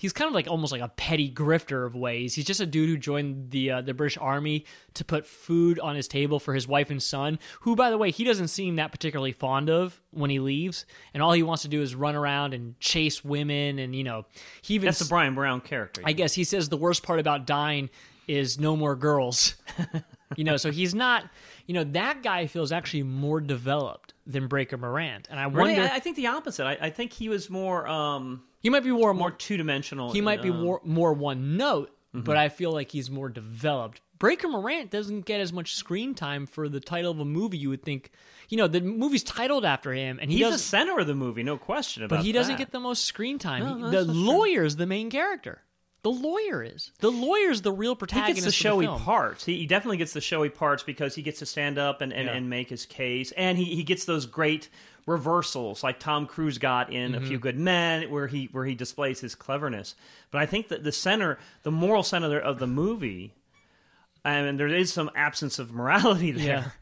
he's kind of like almost like a petty grifter of ways. He's just a dude who joined the uh, the British Army to put food on his table for his wife and son, who by the way he doesn't seem that particularly fond of when he leaves, and all he wants to do is run around and chase women, and you know he even That's the Bryan Brown character. I guess he says the worst part about dying is no more girls. you know, so he's not. You know, that guy feels actually more developed than Breaker Morant, and I Really, wonder I, I think the opposite. I, I think he was more um, he might be more more more two dimensional. he might be um, more more one note, Mm-hmm. but I feel like he's more developed. Breaker Morant doesn't get as much screen time for the title of a movie. You would think, you know, the movie's titled after him, and he He's the center of the movie, no question about. but he doesn't get the most screen time. No, He- the that's true. the main character. The lawyer is the lawyer's the real protagonist. He protagonist. gets the showy film. parts. He, he definitely gets the showy parts because he gets to stand up and, and, Yeah. and make his case, and he, he gets those great reversals like Tom Cruise got in A Few Mm-hmm. Good Men, where he where he displays his cleverness. But I think that the center, the moral center of the movie, and there is some absence of morality there,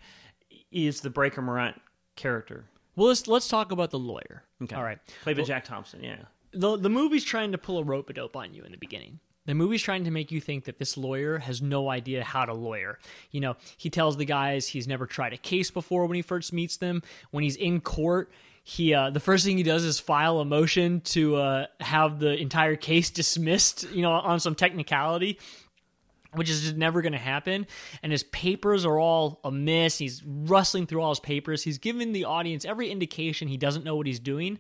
is the Breaker Morant character. Well, let's let's talk about the lawyer. Okay. All right. played by Jack Thompson. Yeah. The the movie's trying to pull a rope a dope on you in the beginning. The movie's trying to make you think that this lawyer has no idea how to lawyer. You know, he tells the guys he's never tried a case before when he first meets them. When he's in court, he uh, the first thing he does is file a motion to uh, have the entire case dismissed. You know, on some technicality which is just never going to happen. And his papers are all amiss. He's rustling through all his papers. He's giving the audience every indication he doesn't know what he's doing.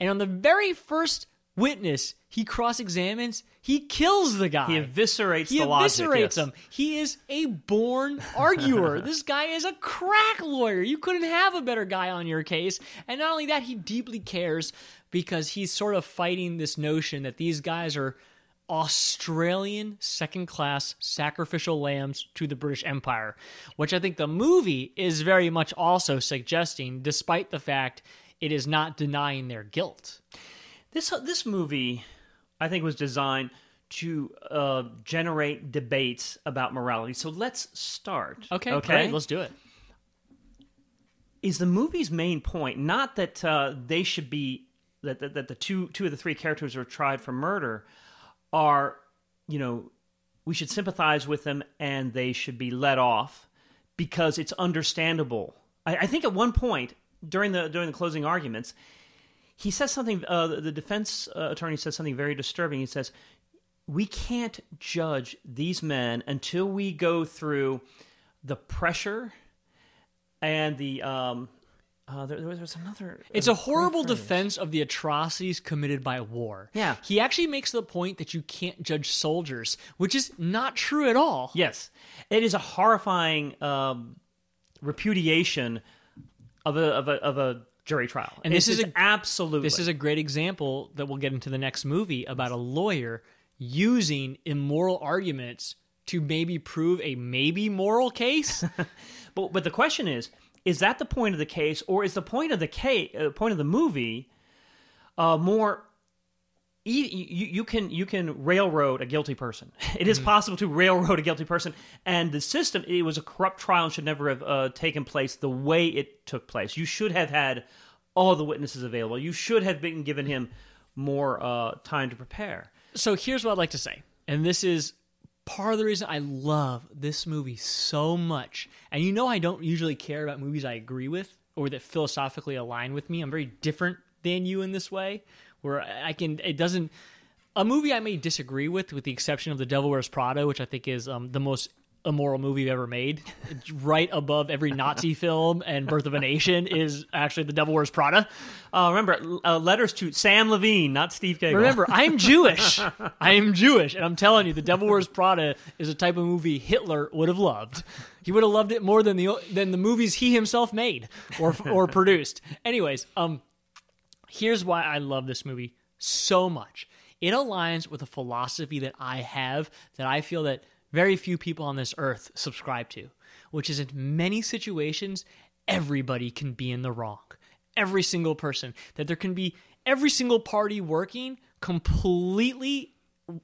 And on the very first witness he cross examines, he kills the guy. He eviscerates He the logic. He eviscerates yes. him. He is a born arguer. this guy is a crack lawyer. You couldn't have a better guy on your case. And not only that, he deeply cares because he's sort of fighting this notion that these guys are Australian second class sacrificial lambs to the British Empire, which I think the movie is very much also suggesting, despite the fact it is not denying their guilt. This this movie, I think, was designed to uh, generate debates about morality. So let's start. Okay, okay. great, let's do it. Is the movie's main point not that uh, they should be that, that that the two two of the three characters who are tried for murder are, you know, we should sympathize with them and they should be let off because it's understandable. I, I think at one point during the during the closing arguments, he says something. Uh, the defense uh, attorney says something very disturbing. He says, "We can't judge these men until we go through the pressure and the." Um, uh, there, there was another. It's a horrible phrase. defense of the atrocities committed by war. Yeah. He actually makes the point that you can't judge soldiers, which is not true at all. Yes, it is a horrifying um, repudiation of a of a of a jury trial, And this is a- absolutely This is a great example that we'll get into the next movie about a lawyer using immoral arguments to maybe prove a maybe moral case. But but the question is, is that the point of the case, or is the point of the case, uh, point of the movie, uh, more? You, you can you can railroad a guilty person. It is possible to railroad a guilty person, and the system it was a corrupt trial and should never have uh, taken place the way it took place. You should have had all the witnesses available. You should have been given him more uh, time to prepare. so here's what I'd like to say, and this is part of the reason I love this movie so much. And you know, I don't usually care about movies I agree with or that philosophically align with me. I'm very different than you in this way, where I can. It doesn't. A movie I may disagree with, with the exception of The Devil Wears Prada, which I think is um, the most immoral movie ever made. It's right above every Nazi film and Birth of a Nation is actually The Devil Wears Prada. Uh, remember, uh, letters to Sam Levine, not Steve Cagle. Remember, I'm Jewish. I am Jewish, and I'm telling you, The Devil Wears Prada is a type of movie Hitler would have loved. He would have loved it more than the than the movies he himself made or or produced. Anyways, um, here's why I love this movie so much. It aligns with a philosophy that I have that I feel that very few people on this earth subscribe to, which is in many situations, everybody can be in the wrong. Every single person. That there can be every single party working completely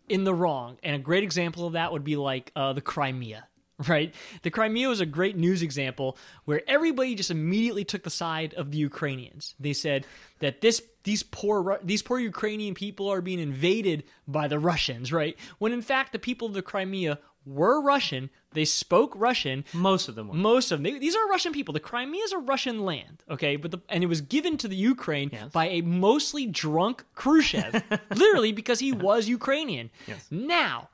in the wrong. And a great example of that would be like uh, the Crimea. right? The Crimea was a great news example where everybody just immediately took the side of the Ukrainians. They said that this these poor these poor Ukrainian people are being invaded by the Russians, right? When in fact the people of the Crimea were Russian. They spoke Russian. Most of them were. Most of them. They, these are Russian people. The Crimea is a Russian land, okay? But the, and it was given to the Ukraine by a mostly drunk Khrushchev, literally because he was Ukrainian. Yes. Now,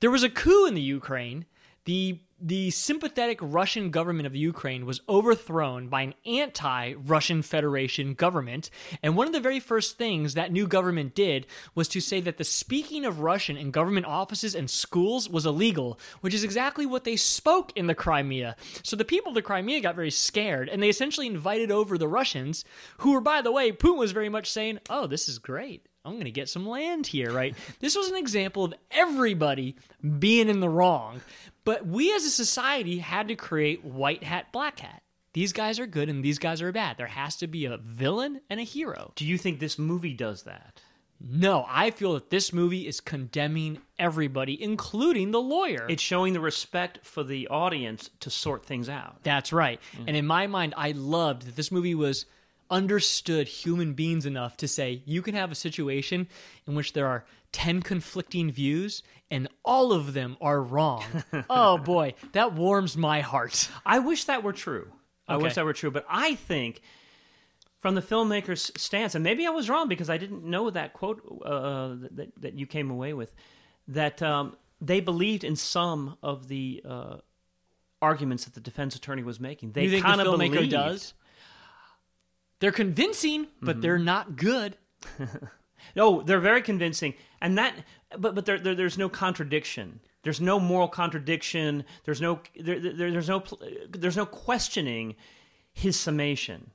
there was a coup in the Ukraine. The the sympathetic Russian government of Ukraine was overthrown by an anti-Russian Federation government, and one of the very first things that new government did was to say that the speaking of Russian in government offices and schools was illegal, which is exactly what they spoke in the Crimea. So the people of the Crimea got very scared, and they essentially invited over the Russians, who were, by the way, Putin was very much saying, "Oh, this is great." I'm going to get some land here, right? this was an example of everybody being in the wrong. But we as a society had to create white hat, black hat. These guys are good and these guys are bad. There has to be a villain and a hero. Do you think this movie does that? No, I feel that this movie is condemning everybody, including the lawyer. It's showing the respect for the audience to sort things out. That's right. And in my mind, I loved that this movie was understood human beings enough to say you can have a situation in which there are 10 conflicting views and all of them are wrong. oh boy, that warms my heart. I wish that were true. I wish that were true, but I think from the filmmaker's stance, and maybe I was wrong because I didn't know that quote uh, that that you came away with, that um, they believed in some of the uh, arguments that the defense attorney was making. They the kind of filmmaker believed. does? They're convincing, but they're not good. No, they're very convincing, and that, but but there, there there's no contradiction. There's no moral contradiction. There's no there, there, there's no there's no questioning his summation,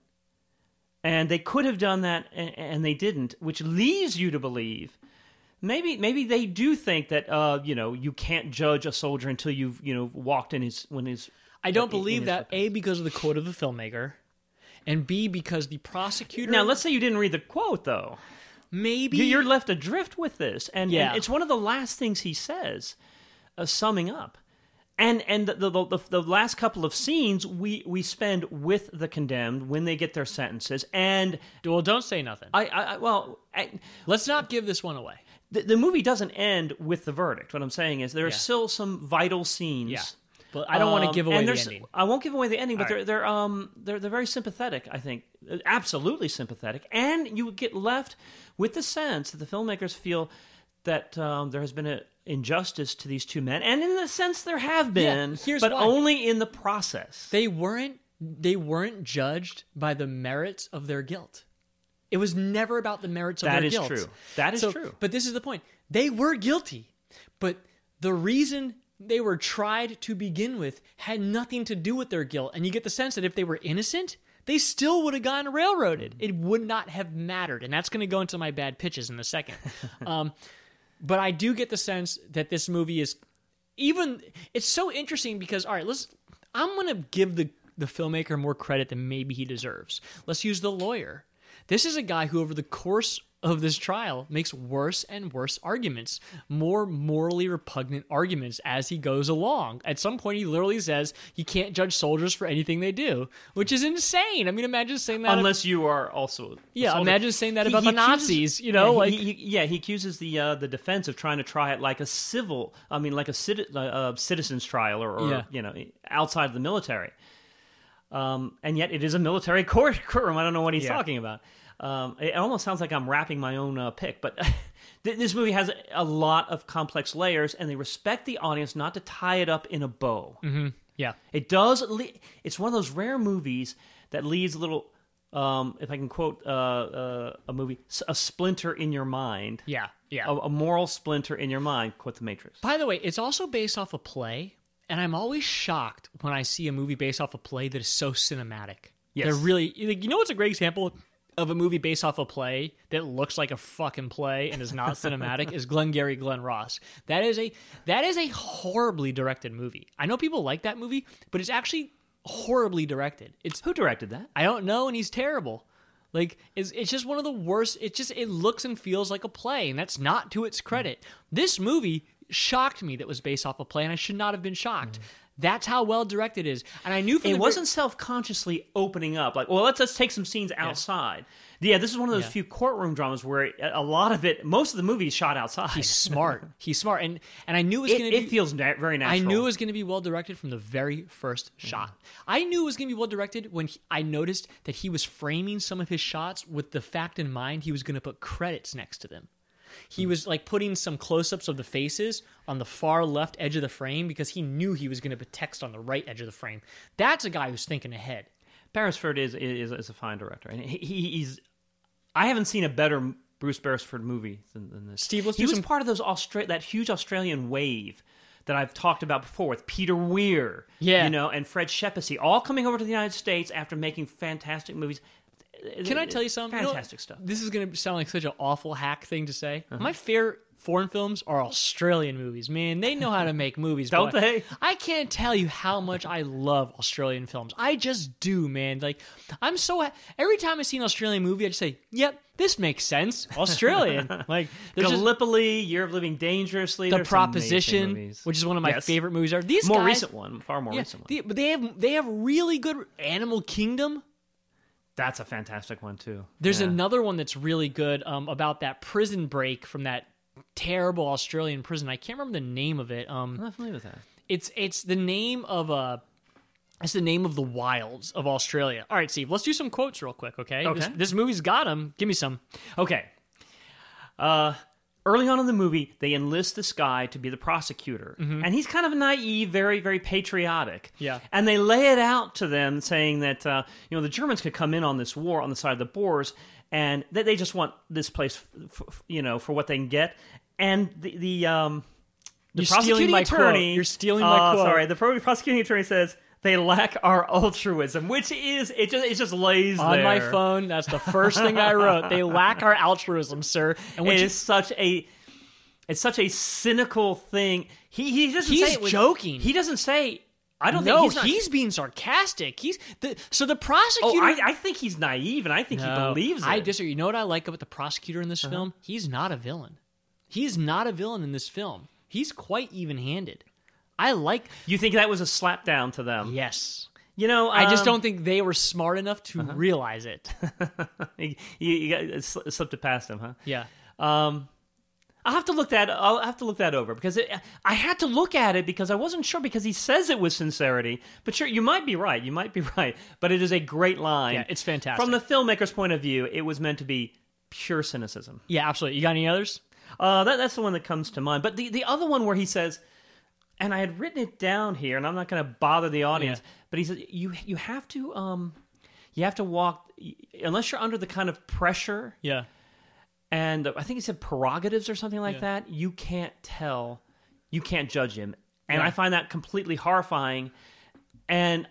and they could have done that, and, and they didn't, which leaves you to believe. Maybe, maybe they do think that uh, you know you can't judge a soldier until you've you know walked in his when his. I don't believe that A because of the quote of the filmmaker, and B because the prosecutor. Now, let's say you didn't read the quote though. maybe You- You're left adrift with this, and, Yeah. and it's one of the last things he says, uh, summing up. And and the, the the the last couple of scenes we we spend with the condemned when they get their sentences, and well, don't say nothing. I, I I- well. I, Let's not give this one away. the, the movie doesn't end with the verdict. What I'm saying is there are Yeah. still some vital scenes. Yeah. But I don't want to Um, give away the ending. I won't give away the ending, but All they're right. they're um they're they're very sympathetic. I think absolutely sympathetic, and you get left with the sense that the filmmakers feel that um, there has been an injustice to these two men, and in the sense there have been, here's but why. only in the process. They weren't they weren't judged by the merits of their guilt. It was never about the merits of That their is guilt. true. That is So- true. But this is the point. They were guilty. But the reason they were tried to begin with had nothing to do with their guilt. And you get the sense that if they were innocent, they still would have gotten railroaded. It would not have mattered. And that's going to go into my bad pitches in a second. um, but I do get the sense that this movie is even it's so interesting because all right, let's I'm going to give the the filmmaker more credit than maybe he deserves. Let's use the lawyer. This is a guy who over the course of this trial makes worse and worse arguments, more morally repugnant arguments as he goes along. At some point, he literally says he can't judge soldiers for anything they do, which is insane. I mean, imagine saying that. Unless you are also Yeah, imagine saying that He- about he the accuses- Nazis, you know, yeah, like- he, he- yeah, he accuses the uh, the defense of trying to try it like a civil, I mean, like a citi- uh, uh, citizen's trial, or, or Yeah. you know, outside of the military. Um, and yet, it is a military court courtroom. I don't know what he's Yeah. talking about. Um, it almost sounds like I'm wrapping my own uh, pick, but this movie has a lot of complex layers, and they respect the audience not to tie it up in a bow. yeah. It does. Le- it's one of those rare movies that leaves a little, um, if I can quote uh, uh, a movie, a splinter in your mind. Yeah. Yeah. A, a moral splinter in your mind. Quote The Matrix. By the way, it's also based off a play, and I'm always shocked when I see a movie based off a play that is so cinematic. Yes. They're really, like, you know, what's a great example of a movie based off a play that looks like a fucking play and is not cinematic is Glengarry Glen Ross. That is a that is a horribly directed movie. I know people like that movie, but it's actually horribly directed. It's Who directed that? I don't know, and he's terrible. Like it's it's just one of the worst. It just it looks and feels like a play, and that's not to its credit. This movie shocked me that was based off a play, and I should not have been shocked. That's how well directed it is, and I knew from it the wasn't self-consciously opening up like well let's let's take some scenes outside yeah this is one of those Yeah. few courtroom dramas where a a lot of it most of the movie is shot outside He's smart. He's smart, and and I knew it was going to be it feels na- very natural I knew it was going to be well directed from the very first Mm-hmm. shot. I knew it was going to be well directed when he, I noticed that he was framing some of his shots with the fact in mind he was going to put credits next to them. He was like putting some close ups of the faces on the far left edge of the frame because he knew he was going to put text on the right edge of the frame. That's a guy who's thinking ahead. Beresford is, is is a fine director and he, he- he's I haven't seen a better Bruce Beresford movie than, than this Steve, he was some- part of those Austra- that huge Australian wave that I've talked about before with Peter Weir Yeah. you know and Fred Schepisi all coming over to the United States after making fantastic movies Can I tell you something? You know, fantastic stuff This is going to sound like such an awful hack thing to say. Uh-huh. My favorite foreign films are Australian movies. Man, they know how to make movies. Don't they? I can't tell you how much I love Australian films. I just do, man. Like I'm so ha- every time I see an Australian movie, I just say, "Yep, this makes sense." Australian. like there's just Gallipoli, Year of Living Dangerously, the there's some amazing Proposition, which is one of my Yes. favorite movies. Are these more guys, recent one, far more Yeah, recent one. but they have they have really good Animal Kingdom. That's a fantastic one too. There's Yeah. another one that's really good um, about that prison break from that terrible Australian prison. I can't remember the name of it. Um, I'm not familiar with that. it's it's the name of a. It's the name of the wilds of Australia. All right, Steve. Let's do some quotes real quick, okay? Okay. This, this movie's got them. Give me some. Okay. Uh, early on in the movie, they enlist this guy to be the prosecutor, and he's kind of naive, very, very patriotic. Yeah. And they lay it out to them, saying that uh, you know the Germans could come in on this war on the side of the Boers, and that they just want this place, f- f- you know, for what they can get. And the the um, the You're stealing prosecuting my quote. attorney. You're stealing my uh, quote. Sorry, the pro- prosecuting attorney says. They lack our altruism, which is it just it just lays On there. my phone, that's the first thing I wrote. They lack our altruism, sir. And which It is such a it's such a cynical thing. He he doesn't He's say it with, joking. He doesn't say. I don't no, think he's, not, being sarcastic. He's the so the Oh, prosecutor. I, I think he's naive, and I think he believes it. Uh-huh. I disagree. You know what I like about the prosecutor in this film? He's not a villain. He's not a villain in this film. He's quite even-handed. I like. you think that was a slap down to them? Yes, You know, I just um, don't think they were smart enough to Uh-huh. realize it. You, you got, it slipped it past them, huh? Yeah. Um, I'll have to look that. I'll have to look that over because it, I had to look at it because I wasn't sure because he says it with sincerity. But sure, you might be right. You might be right. But it is a great line. Yeah, it's fantastic. From the filmmaker's point of view, it was meant to be pure cynicism. Yeah, absolutely. You got any others? Uh, that, that's the one that comes to mind. But the, the other one where he says, and I had written it down here, and I'm not going to bother the audience, Yeah. but he said, you you have to um you have to walk unless you're under the kind of pressure Yeah. and I think he said prerogatives or something like Yeah. that. You can't tell, you can't judge him, and Yeah. I find that completely horrifying. And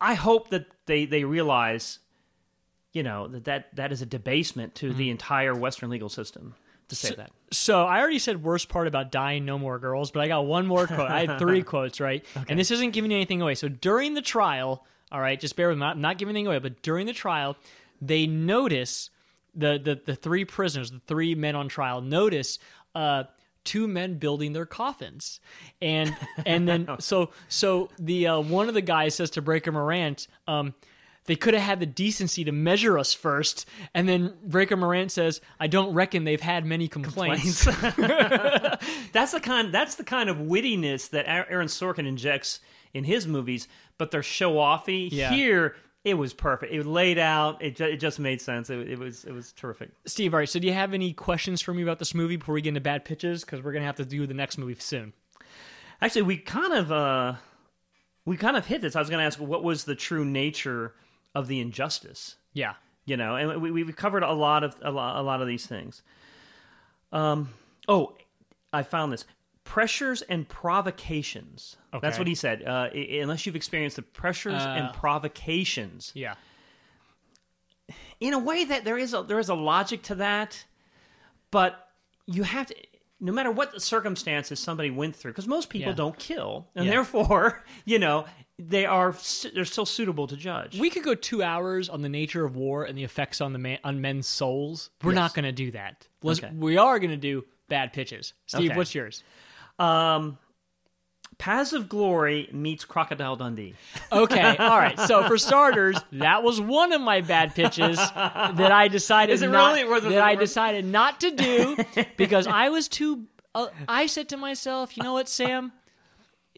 I hope that they they realize, you know, that that, that is a debasement to the entire Western legal system to say that. So I already said worst part about dying no more girls, but I got one more quote. I had three quotes, right? And this isn't giving you anything away. So during the trial, all right, just bear with me, I'm not giving anything away, but during the trial, they notice the the, the three prisoners, the three men on trial, notice uh two men building their coffins. And and then so so the uh, one of the guys says to Breaker Morant, um, they could have had the decency to measure us first. And then Breaker Morant says, I don't reckon they've had many complaints. That's the kind. That's the kind of wittiness that Aaron Sorkin injects in his movies, but they're show offy. Yeah. Here, it was perfect. It was laid out. It, ju- it just made sense. It, it was it was terrific. Steve, all right, so do you have any questions for me about this movie before we get into bad pitches? Because we're going to have to do the next movie soon. Actually, we kind of uh, we kind of hit this. I was going to ask, what was the true nature of the injustice? Yeah. You know, and we we've covered a lot of a lot, a lot of these things. Um. Oh, I found this. Pressures and provocations. That's what he said. Uh, i- unless you've experienced the pressures Uh. and provocations, Yeah. in a way that there is a there is a logic to that, but you have to. No matter what the circumstances somebody went through, because most people Yeah. don't kill, and Yeah. therefore, you know, they are they're still suitable to judge. We could go two hours on the nature of war and the effects on the man, on men's souls. We're not going to do that. Okay. We are going to do bad pitches. Steve, Okay. what's yours? Um, Paths of Glory meets Crocodile Dundee. Okay, all right. So for starters, that was one of my bad pitches that I decided Is it not, really? That I decided not to do because I was too. Uh, I said to myself, you know what, Sam?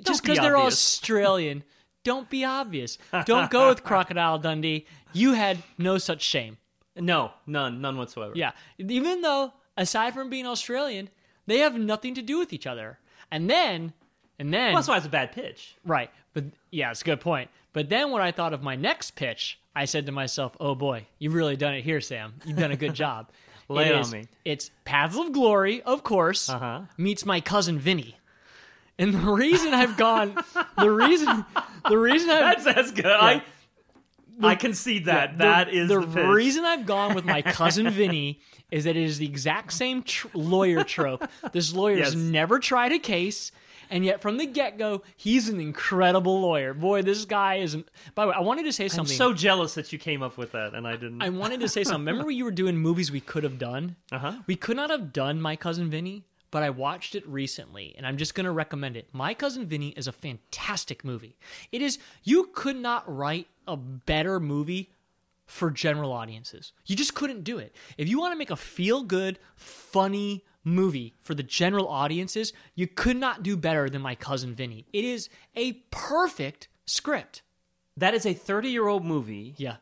Just be because they're. Australian, don't be obvious. Don't go with Crocodile Dundee. You had no such shame. No, none, none whatsoever. Yeah, even though aside from being Australian, they have nothing to do with each other. And then, and then Well, that's why it's a bad pitch. Right. But yeah, it's a good point. But then when I thought of my next pitch, I said to myself, "Oh boy, you've really done it here, Sam. You've done a good job." Lay it on is- me. It's Paths of Glory, of course, Uh-huh. meets my cousin Vinny. And the reason I've gone, the reason, the reason I've, That's that's good. I I concede that. that is the, the, pitch. reason I've gone with my cousin Vinny is that it is the exact same tr- lawyer trope. This lawyer's Yes. never tried a case, and yet from the get go, he's an incredible lawyer. Boy, this guy is. An, by the way, I wanted to say I'm something. so jealous that you came up with that, and I didn't. I wanted to say something. Remember, when you were doing movies we could have done. Uh-huh. We could not have done my cousin Vinny, but I watched it recently, and I'm just going to recommend it. My cousin Vinny is a fantastic movie. It is. You could not write a better movie for general audiences. You just couldn't do it. If you want to make a feel good, funny movie for the general audiences, you could not do better than My Cousin Vinny. It is a perfect script. That is a 30 year old movie, Yeah.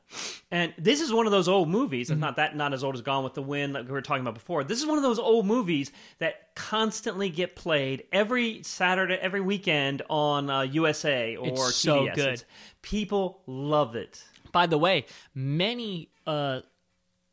and this is one of those old movies. Mm-hmm. It's not that not as old as Gone with the Wind that we were talking about before. This is one of those old movies that constantly get played every Saturday, every weekend on uh, USA or It's so good. It's- People love it. By the way, many uh,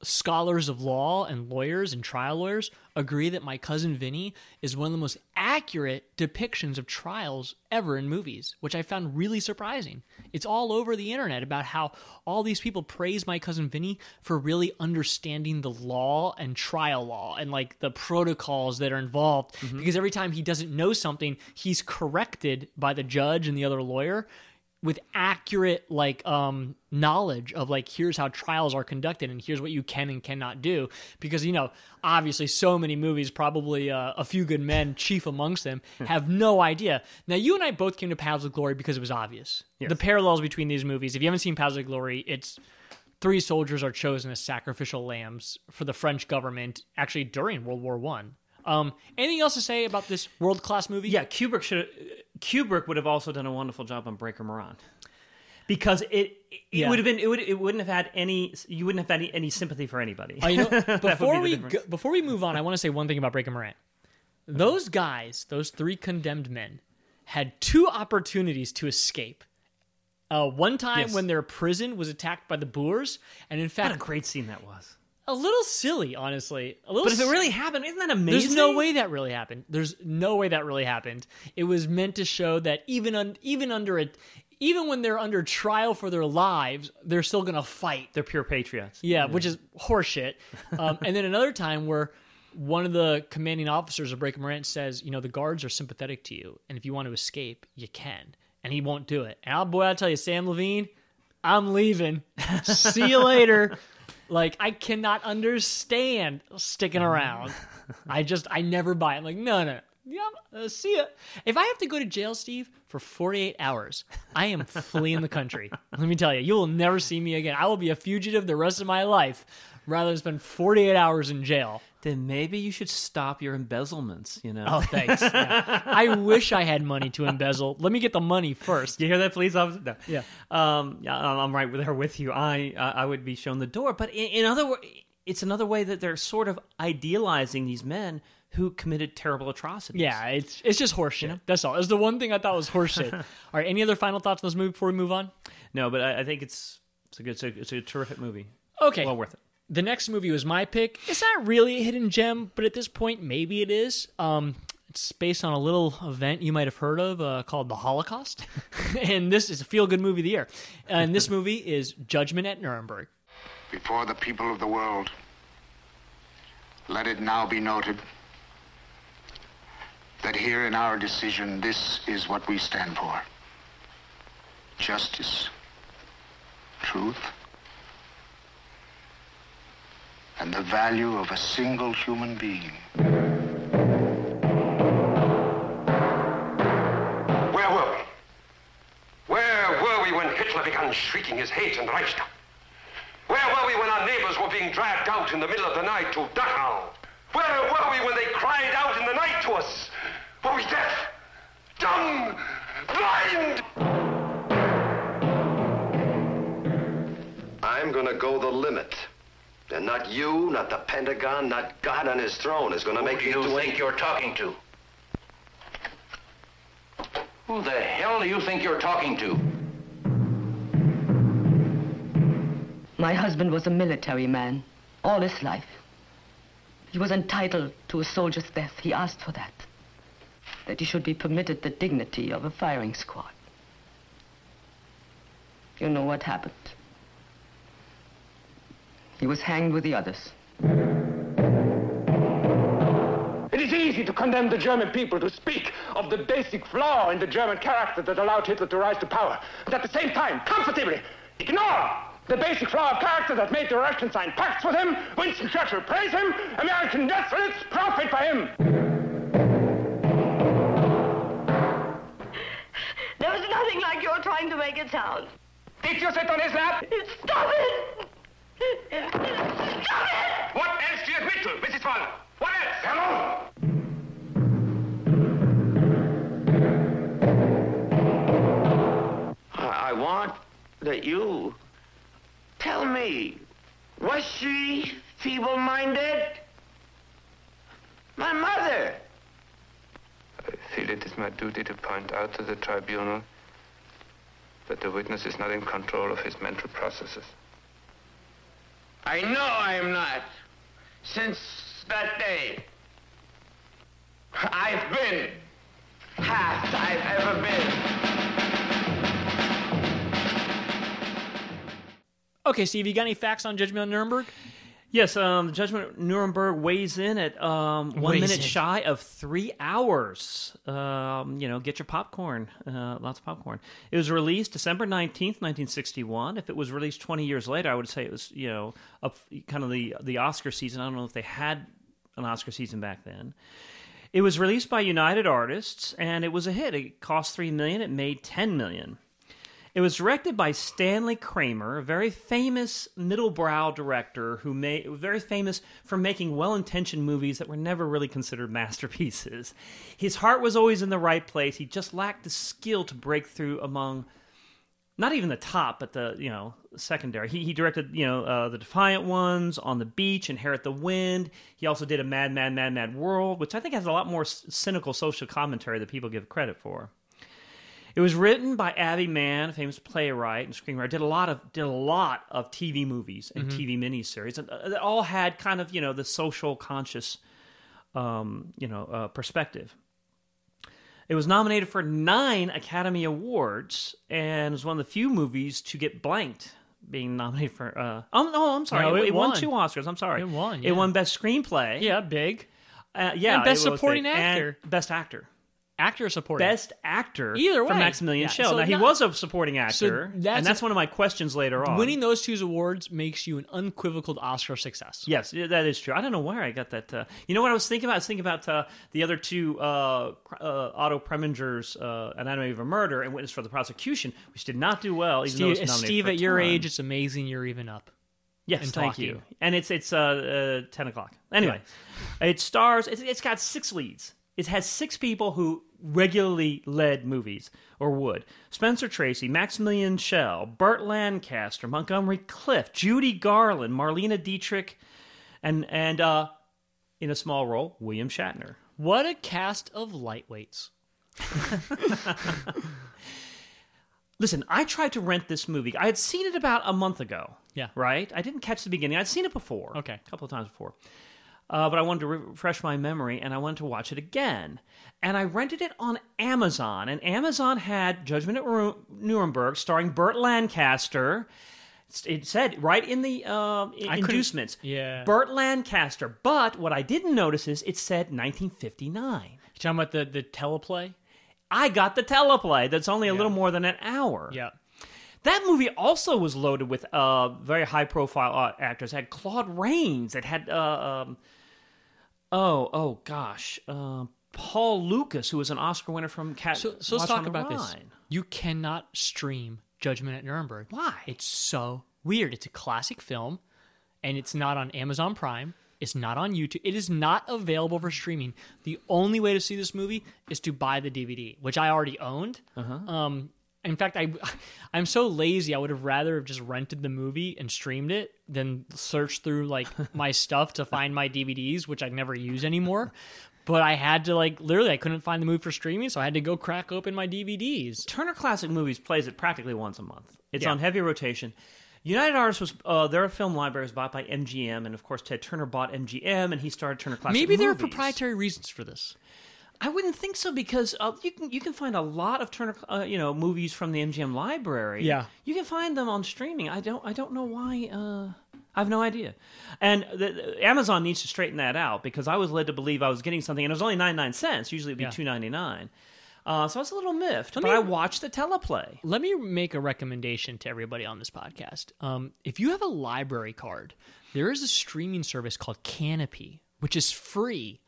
scholars of law and lawyers and trial lawyers agree that My Cousin Vinny is one of the most accurate depictions of trials ever in movies, which I found really surprising. It's all over the internet about how all these people praise My Cousin Vinny for really understanding the law and trial law and like the protocols that are involved. Mm-hmm. Because every time he doesn't know something, he's corrected by the judge and the other lawyer with accurate like um knowledge of like here's how trials are conducted and here's what you can and cannot do. Because you know obviously so many movies probably uh, a few good men chief amongst them have no idea. Now you and i both came to paths of glory because it was obvious. The parallels between these movies if you haven't seen paths of glory it's three soldiers are chosen as sacrificial lambs for the french government actually during world war one um anything else to say about this world-class movie Yeah, Kubrick should. Kubrick would have also done a wonderful job on Breaker Morant, because it it Yeah. would have been it would it wouldn't have had any you wouldn't have had any, any sympathy for anybody. Uh, you know, before the we go, before we move on, I want to say one thing about Breaker Morant. Those guys, those three condemned men, had two opportunities to escape. Uh, one time Yes. when their prison was attacked by the Boers, and in what a great scene that was. A little silly, honestly. A little. But if it really happened, isn't that amazing? there's no way that really happened. There's no way that really happened. It was meant to show that even un, even under it, even when they're under trial for their lives, they're still gonna fight. they're pure patriots. Yeah, which is horseshit. Um, and then another time where one of the commanding officers of Breaker Morant says, you know, the guards are sympathetic to you, and if you want to escape, you can. And he won't do it. And I'll, boy, I'll tell you, Sam Levine, I'm leaving. See you later. Like, I cannot understand sticking around. I just, I never buy it. I'm like, no, no. Yeah, uh, see ya. If I have to go to jail, Steve, for 48 hours, I am fleeing the country. Let me tell you, you will never see me again. I will be a fugitive the rest of my life rather than spend 48 hours in jail. Then maybe you should stop your embezzlements. You know. Oh, thanks. Yeah. I wish I had money to embezzle. Let me get the money first. You hear that, police officer? No. Yeah. Um, yeah, I'm right there with you. I I would be shown the door, but in, in other words, it's another way that they're sort of idealizing these men who committed terrible atrocities. Yeah, it's it's just horseshit. That's all. It's the one thing I thought was horseshit. all right, any other final thoughts on this movie before we move on? No, but I, I think it's it's a good, it's a, it's a terrific movie. Okay. Well worth it. The next movie was my pick. It's not really a hidden gem, but at this point, maybe it is. Um, it's based on a little event you might have heard of uh, called the Holocaust, and this is a feel-good movie of the year. And this movie is Judgment at Nuremberg. before the people of the world. Let it now be noted that here in our decision, this is what we stand for justice, truth, and the value of a single human being. Where were we? Where were we when Hitler began shrieking his hate in the Reichstag? Where were we when our neighbors were being dragged out in the middle of the night to Dachau? Where were we when they cried out in the night to us? Were we deaf, dumb, blind? I'm gonna go the limit. And not you, not the Pentagon, not God on his throne is gonna make Who do you think any- you're talking to? Who the hell do you think you're talking to? My husband was a military man, all his life. He was entitled to a soldier's death. He asked for that. That he should be permitted the dignity of a firing squad. You know what happened. He was hanged with the others. It is easy to condemn the German people to speak of the basic flaw in the German character that allowed Hitler to rise to power, and at the same time, comfortably ignore the basic flaw of character that made the Russians sign pacts with him, Winston Churchill praise him, American death threats profit by him. There was nothing like you're trying to make it sound. Did you sit on his lap? Stop it! Stop it! What else do you admit to, Mrs. Wallner? What else? Hello? I I want that you tell me, was she feeble-minded? My mother. I feel it is my duty to point out to the tribunal that the witness is not in control of his mental processes. I know I am not. Since that day, I've been half I've ever been. Okay, Steve, you got any facts on Judgment on Nuremberg? Yes, um, the Judgment of Nuremberg weighs in at um, one Weighs minute in. shy of three hours. Um, you know, get your popcorn, uh, lots of popcorn. It was released December nineteenth, nineteen sixty-one. If it was released twenty years later, I would say it was you know up, kind of the the Oscar season. I don't know if they had an Oscar season back then. It was released by United Artists, and it was a hit. It cost three million. It made ten million. It was directed by Stanley Kramer, a very famous middlebrow director who made very famous for making well-intentioned movies that were never really considered masterpieces. His heart was always in the right place. He just lacked the skill to break through among not even the top, but the you know secondary. He he directed you know uh, the Defiant Ones, On the Beach, Inherit the Wind. He also did a Mad Mad Mad Mad World, which I think has a lot more cynical social commentary that people give credit for. It was written by Abby Mann, a famous playwright and screenwriter. Did a lot of did a lot of TV movies and Mhm. TV miniseries, and uh, they all had kind of you know the social conscious, um, you know, uh, perspective. It was nominated for nine Academy Awards and was one of the few movies to get blanked, being nominated for. Uh, oh no, I'm sorry, No, it, it it won. won. two Oscars. I'm sorry, It won, yeah. It won Best Screenplay. Yeah, big. Uh, yeah, And Best Supporting Actor. Best Actor. Actor or supporting? Best actor Either for way. Maximilian Yeah, Schell. so now he was a supporting So actor, that's and that's a- one of my questions later on. Winning those two awards makes you an unequivocal Oscar success. Yes, that is true. I don't know where I got that. Uh, you know what I was thinking about? I was thinking about uh, the other two uh, uh, Otto Preminger's uh, Anatomy of a Murder and Witness for the Prosecution, which did not do well. Even Steve, Steve at your age, it's amazing you're even up. Yes, and thank talking. you. And it's it's uh, uh, ten o'clock. Anyway, it stars. It's, it's got six leads. It has six people who regularly led movies or would: Spencer Tracy, Maximilian Schell, Burt Lancaster, Montgomery Clift, Judy Garland, Marlene Dietrich, and and uh, in a small role, William Shatner. What a cast of lightweights. Listen, I tried to rent this movie. I had seen it about a month ago. Yeah. Right? I didn't catch the beginning. I'd seen it before. Okay. A couple of times before. Uh, but I wanted to refresh my memory and I wanted to watch it again. And I rented it on Amazon. And Amazon had Judgment at Ru- Nuremberg starring Burt Lancaster. It said right in the uh, inducements Yeah. Burt Lancaster. But what I didn't notice is it said 1959. You talking about the, the teleplay? I got the teleplay that's only a little more than an hour. Yeah. That movie also was loaded with uh, very high profile actors. It had Claude Rains. It had, uh, um, oh, oh gosh, uh, Paul Lukas, who was an Oscar winner from Cat. So, so let's Watch talk about this. Rhine. You cannot stream Judgment at Nuremberg. Why? It's so weird. It's a classic film, and it's not on Amazon Prime. It's not on YouTube. It is not available for streaming. The only way to see this movie is to buy the DVD, which I already owned. Uh-huh. Um, in fact, I I'm so lazy. I would have rather have just rented the movie and streamed it than search through like my stuff to find my DVDs, which I never use anymore. But I had to like literally, I couldn't find the movie for streaming, so I had to go crack open my DVDs. Turner Classic Movies plays it practically once a month. It's Yeah. on heavy rotation. United Artists was uh, their film library was bought by MGM, and of course Ted Turner bought MGM, and he started Turner Classic. Maybe there are proprietary reasons for this. I wouldn't think so because uh, you can you can find a lot of Turner uh, you know movies from the MGM library. Yeah. you can find them on streaming. I don't I don't know why. Uh, I have no idea. And the, the- Amazon needs to straighten that out because I was led to believe I was getting something, and it was only ninety nine cents. Usually it'd be Yeah. two ninety nine. Uh, so I was a little miffed. Let but me- I watched the teleplay. Let me make a recommendation to everybody on this podcast. Um, if you have a library card, there is a streaming service called Kanopy, which is free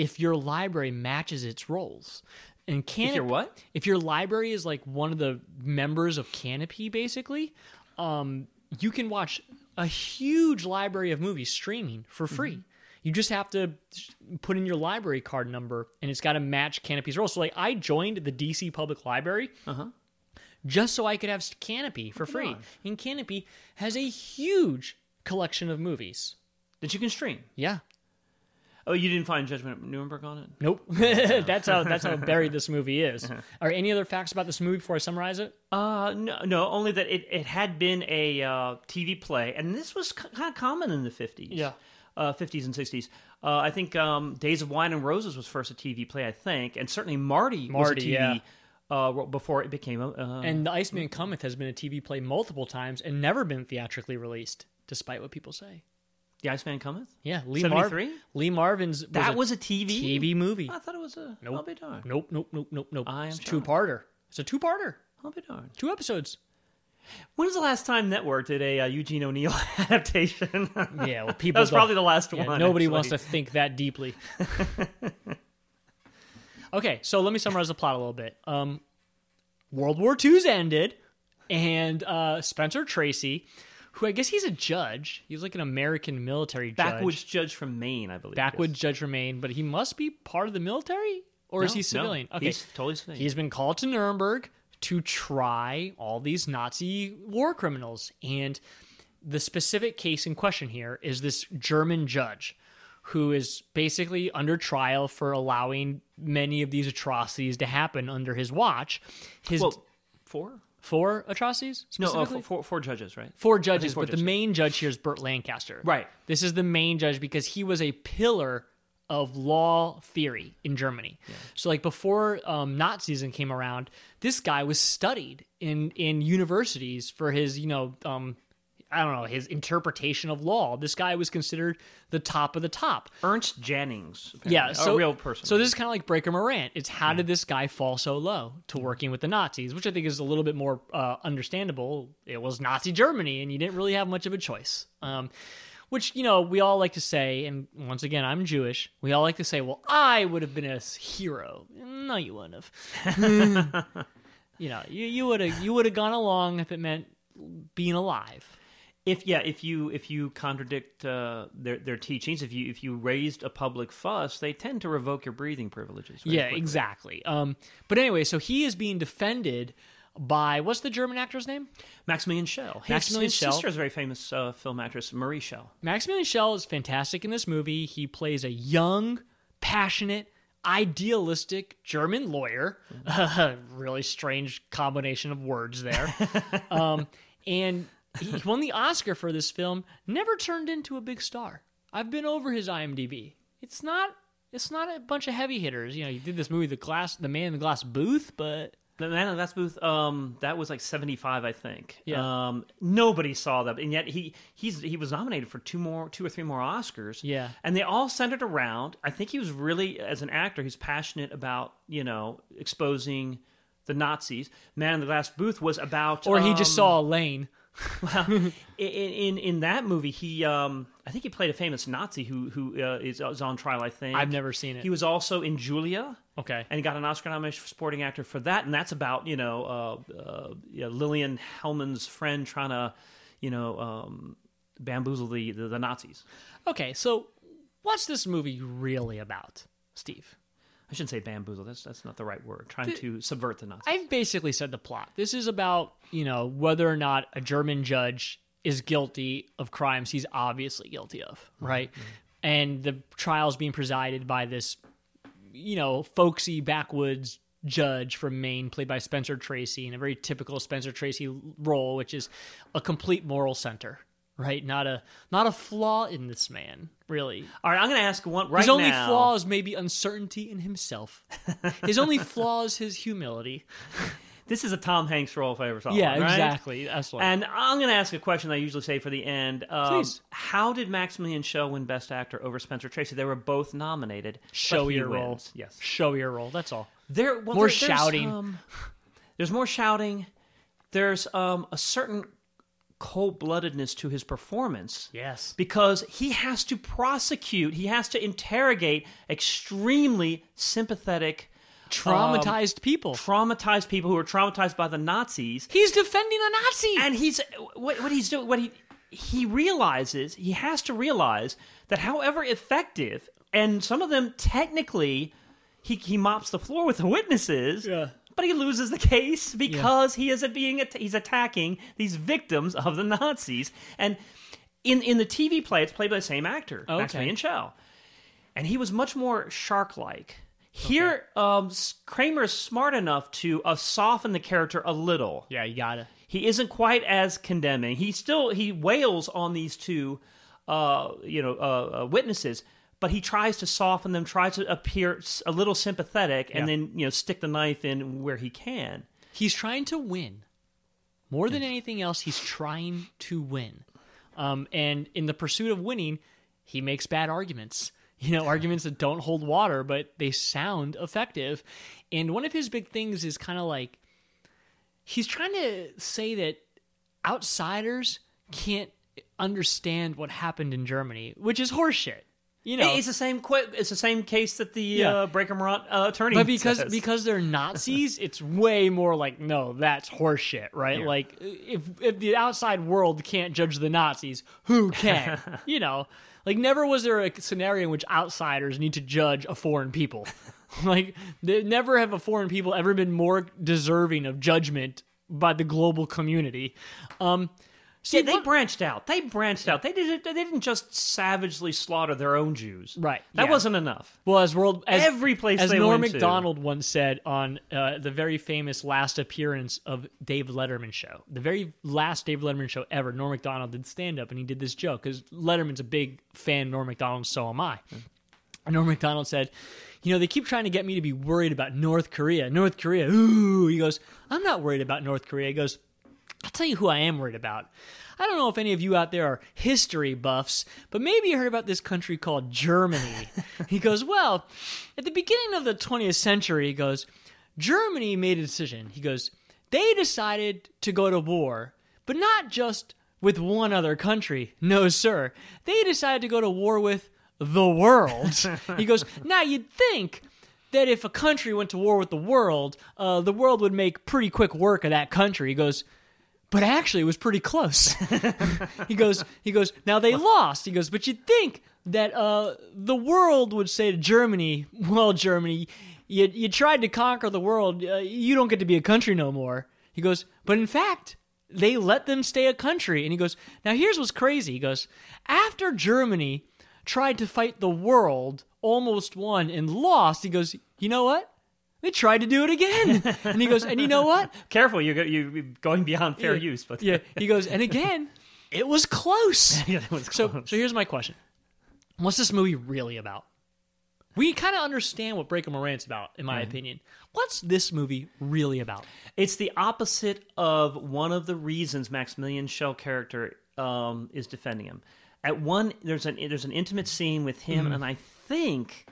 if your library matches its roles. And Kanopy, your what? If your library is like one of the members of Kanopy, basically, um, you can watch a huge library of movies streaming for free. You just have to put in your library card number, and it's got to match Kanopy's role. So, like, I joined the DC Public Library just so I could have Kanopy for free. And Kanopy has a huge collection of movies. That you can stream. Yeah. Oh, you didn't find Judgment at Nuremberg on it? Nope. that's how that's how buried this movie is. Are any other facts about this movie before I summarize it? Uh, no, no, only that it, it had been a uh, TV play, and this was c- kind of common in the 50s. Yeah. Uh, 50s and 60s. Uh, I think um, Days of Wine and Roses was first a TV play, I think, and certainly Marty, Marty, was a TV yeah. uh, before it became a. Uh, And The Iceman Cometh has been a TV play multiple times and never been theatrically released, despite what people say. The Iceman Cometh? Yeah, Lee Marvin. 73? Lee Marvin's was That a was a TV? TV movie. I thought it was a. Nope. I'll be darned. Nope, nope, nope, nope, nope. I am it's a two-parter. It's a two-parter. I'll be darned. Two episodes. When was the last time Network did a uh, Eugene O'Neill adaptation? Yeah, well, people. that was don't- probably the last yeah, one. Nobody wants to think that deeply. okay, so let me summarize the plot a little bit. Um, World War II's ended, and uh, Spencer Tracy, who I guess he's a judge. He's like an American military judge. Backwoods judge from Maine, I believe. backwoods judge from Maine, but he must be part of the military, or is No, he no, civilian? okay, he's totally civilian. He's been called to Nuremberg to try all these Nazi war criminals, and the specific case in question here is this German judge who is basically under trial for allowing many of these atrocities to happen under his watch. His Well, four? Four atrocities No, uh, specifically? four, four, judges, right? Four judges, four but judges. the main judge here is Burt Lancaster. Right. This is the main judge because he was a pillar of law theory in Germany. So, like before um, Nazism came around, this guy was studied in in universities for his, you know, um, I don't know, his interpretation of law. This guy was considered the top of the top. Ernst Jennings. apparently, Yeah, so a real person. So this is kind of like Breaker Morant. It's how did this guy fall so low to working with the Nazis, which I think is a little bit more uh, understandable. It was Nazi Germany, and you didn't really have much of a choice. Um, which you know we all like to say, and once again, I'm Jewish. We all like to say, "Well, I would have been a hero." No, you wouldn't have. you know, you you would have you would have gone along if it meant being alive. If yeah, if you if you contradict uh, their their teachings, if you if you raised a public fuss, they tend to revoke your breathing privileges. Yeah, quickly. exactly. Um, but anyway, so he is being defended by what's the German actor's name? Maximilian Schell. His, Maximilian his Schell. sister is a very famous uh, film actress, Marie Schell. Maximilian Schell is fantastic in this movie. He plays a young, passionate, idealistic German lawyer. really strange combination of words there. um, and he won the Oscar for this film. Never turned into a big star. I've been over his IMDb. It's not. It's not a bunch of heavy hitters. You know, he did this movie, The Glass, The Man in the Glass Booth, but The Man in the Glass Booth, um, that was like seventy five, I think. Yeah. Um, nobody saw that, and yet he he's he was nominated for two more, two or three more Oscars. Yeah. and they all centered around. I think he was really, as an actor, he's passionate about you know exposing the Nazis. Man in the Glass Booth was about, or he just um, saw a lane. well, in, in in that movie, he um, I think he played a famous Nazi who who uh, is, is on trial. I think I've never seen it. He was also in Julia Okay. and he got an Oscar nomination for supporting actor for that, and that's about you know uh, uh, yeah, Lillian Hellman's friend trying to you know um, bamboozle the, the the Nazis. Okay, so what's this movie really about, Steve? I shouldn't say bamboozle. That's that's not the right word. Trying to subvert the Nazis. I've basically said the plot. This is about, you know, whether or not a German judge is guilty of crimes he's obviously guilty of, right? And the trial's being presided by this, you know, folksy backwoods judge from Maine, played by Spencer Tracy, in a very typical Spencer Tracy role, which is a complete moral center, right? Not a not a flaw in this man, really. All right, I'm going to ask one right His only now. flaw is maybe uncertainty in himself. His only flaw is his humility. This is a Tom Hanks role if I ever saw Yeah, one, right? exactly. That's what- And I'm going to ask a question I usually say for the end. Um, Please. How did Maximilian Schell win Best Actor over Spencer Tracy? They were both nominated. Show your role. Yes. Show your role. That's all. There, well, More there- there's, shouting. um, there's more shouting. There's um, a certain cold bloodedness to his performance. Yes. Because he has to prosecute, he has to interrogate extremely sympathetic. Traumatized um, people. Traumatized people who are traumatized by the Nazis. He's defending a Nazi. And he's what, what he's doing what he he realizes, he has to realize that however effective and some of them technically he he mops the floor with the witnesses. Yeah. But he loses the case because he is being at- he's attacking these victims of the Nazis. And in in the TV play, it's played by the same actor, Okay. Maximilian Schell, and he was much more shark-like. Here, um, Kramer is smart enough to uh, soften the character a little. Yeah, you gotta. He isn't quite as condemning. He still he wails on these two, uh, you know, uh, uh, witnesses, but he tries to soften them, tries to appear a little sympathetic, and Yeah. then you know stick the knife in where he can. He's trying to win. More than anything else, he's trying to win. Um, and in the pursuit of winning, he makes bad arguments. You know, arguments that don't hold water, but they sound effective. And one of his big things is kind of like he's trying to say that outsiders can't understand what happened in Germany, which is horseshit. You know, it's the same. Qu- it's the same case that the Yeah. uh, Breaker Morant uh, attorney. But because says. because they're Nazis, it's way more like no, that's horseshit, right? Yeah. Like if if the outside world can't judge the Nazis, who can? you know, like never was there a scenario in which outsiders need to judge a foreign people. like they, never have a foreign people ever been more deserving of judgment by the global community. Um, see, yeah, they branched out. They branched out. They didn't. They didn't just savagely slaughter their own Jews. Right. That yeah. wasn't enough. Well, as world as Every place as they Norm to. Macdonald once said on uh, the very famous last appearance of Dave Letterman show, the very last Dave Letterman show ever, Norm Macdonald did stand up and he did this joke because Letterman's a big fan of Norm Macdonald, so am I. And Norm Macdonald said, "You know, they keep trying to get me to be worried about North Korea. North Korea, ooh." He goes, "I'm not worried about North Korea." He goes, I'll tell you who I am worried about. I don't know if any of you out there are history buffs, but maybe you heard about this country called Germany. he goes, Well, at the beginning of the 20th century, he goes, Germany made a decision. He goes, They decided to go to war, but not just with one other country. No, sir. They decided to go to war with the world. he goes, Now you'd think that if a country went to war with the world, uh, the world would make pretty quick work of that country. He goes, but actually it was pretty close. he goes, he goes, now they lost. He goes, but you'd think that uh, the world would say to Germany, well, Germany, you, you tried to conquer the world. Uh, you don't get to be a country no more. He goes, but in fact, they let them stay a country. And he goes, now here's what's crazy. He goes, after Germany tried to fight the world, almost won and lost, he goes, you know what? They tried to do it again. and he goes, and you know what? Careful, you go, you going beyond fair Yeah, use. But yeah, he goes, and again, it was close. Yeah, it was So, close. so here's my question: What's this movie really about? We kind of understand what Breaker Morant's about, in my Mhm. opinion. What's this movie really about? It's the opposite of one of the reasons Maximilian Schell character um, is defending him. At one, there's an there's an intimate scene with him, Mhm. and I think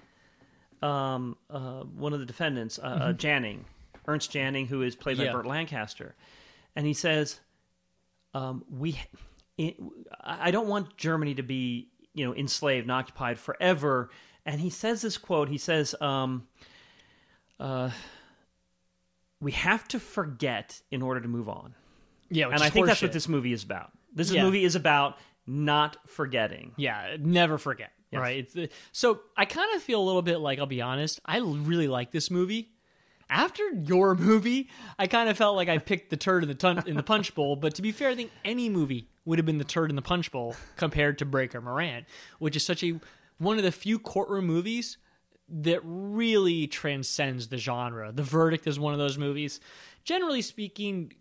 um, uh, one of the defendants, uh, uh, Mhm. Janning, Ernst Janning, who is played by Yeah. Burt Lancaster, and he says, um, "We, it, I don't want Germany to be, you know, enslaved and occupied forever." And he says this quote. He says. Um, uh, we have to forget in order to move on. Yeah, which and is I think that's what this movie is about. This Yeah. movie is about not forgetting. Yeah, never forget. Yes. Right. It's so I kind of feel a little bit like I'll be honest. I really like this movie. After your movie, I kind of felt like I picked the turd in the tun- in the punch bowl. But to be fair, I think any movie would have been the turd in the punch bowl compared to Breaker Morant, which is such a one of the few courtroom movies that really transcends the genre. The Verdict is one of those movies. Generally speaking,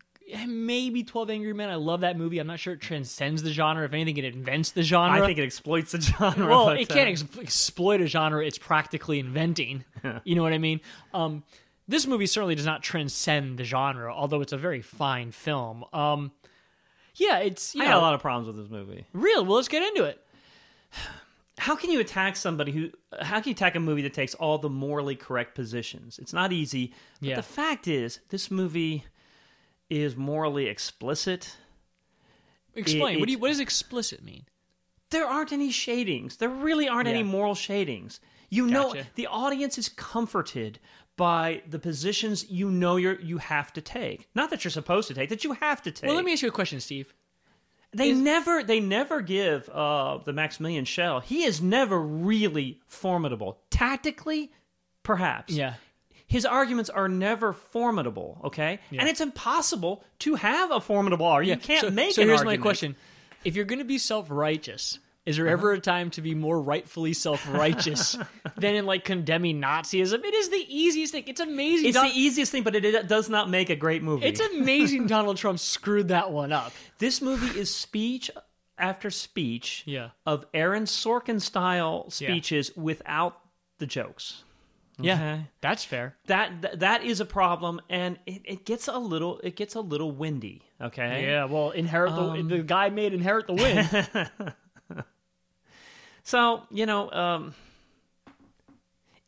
maybe 12 Angry Men. I love that movie. I'm not sure it transcends the genre. If anything, it invents the genre. I think it exploits the genre. Well, it can't uh, ex- exploit a genre it's practically inventing. you know what I mean? Um, this movie certainly does not transcend the genre, although it's a very fine film. Um, yeah, it's you I know, got a lot of problems with this movie. real. Well, let's get into it. How can you attack somebody who? How can you attack a movie that takes all the morally correct positions? It's not easy. But Yeah. the fact is, this movie is morally explicit. Explain. It- what, do you, what does explicit mean? There aren't any shadings. There really aren't any moral shadings. You know, Gotcha. the audience is comforted by the positions you know you're you have to take. Not that you're supposed to take, that you have to take. Well, let me ask you a question, Steve. They never they never give uh, the Maximilian Schell. He is never really formidable. Tactically, perhaps. Yeah. His arguments are never formidable, okay? Yeah. And it's impossible to have a formidable argument. You can't so, make So here's argument. my question: If you're going to be self-righteous, is there ever a time to be more rightfully self-righteous than in like condemning Nazism? It is the easiest thing. It's amazing. It's Don- the easiest thing, but it, it does not make a great movie. It's amazing Donald Trump screwed that one up. This movie is speech after speech Yeah. of Aaron Sorkin style speeches without the jokes. Yeah, Okay? that's fair. That, that that is a problem, and it, it gets a little it gets a little windy. Okay. Yeah, well, inherit the Um, the guy made inherit the wind. So you know, um,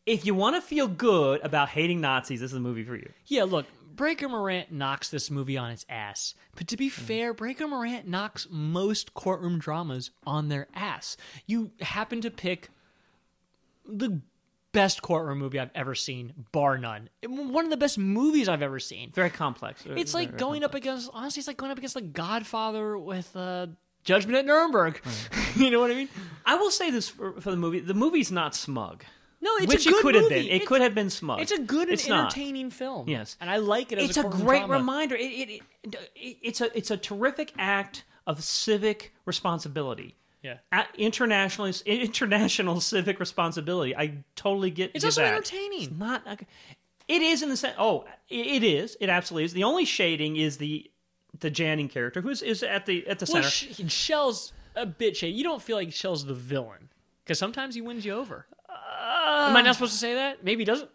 if you want to feel good about hating Nazis, this is a movie for you. yeah, look, Breaker Morant knocks this movie on its ass. But to Mm. be fair, Breaker Morant knocks most courtroom dramas on their ass. You happen to pick the best courtroom movie I've ever seen, bar none. One of the best movies I've ever seen. Very complex. It's Very, like very going up against honestly, it's like going up against the Godfather with uh, Judgment at Nuremberg. you know what I mean? I will say this for, for the movie: the movie's not smug. No, it's which a good it could have movie. been. It It's- could have been smug. It's a good and It's not. entertaining film. Yes. and I like it. As it's a, a, great drama. reminder. It, it, it, it- it's a it's a terrific act of civic responsibility. Yeah. At international international civic responsibility. I totally get. It's get also that. entertaining. It's not. It is in the sense. Oh, it, is. It absolutely is. The only shading is the the Janning character, who is, is at the at the Well, center. Sh- Schell's a bit shady. You don't feel like Schell's the villain because sometimes he wins you over. Am I not supposed to say that? Maybe he doesn't.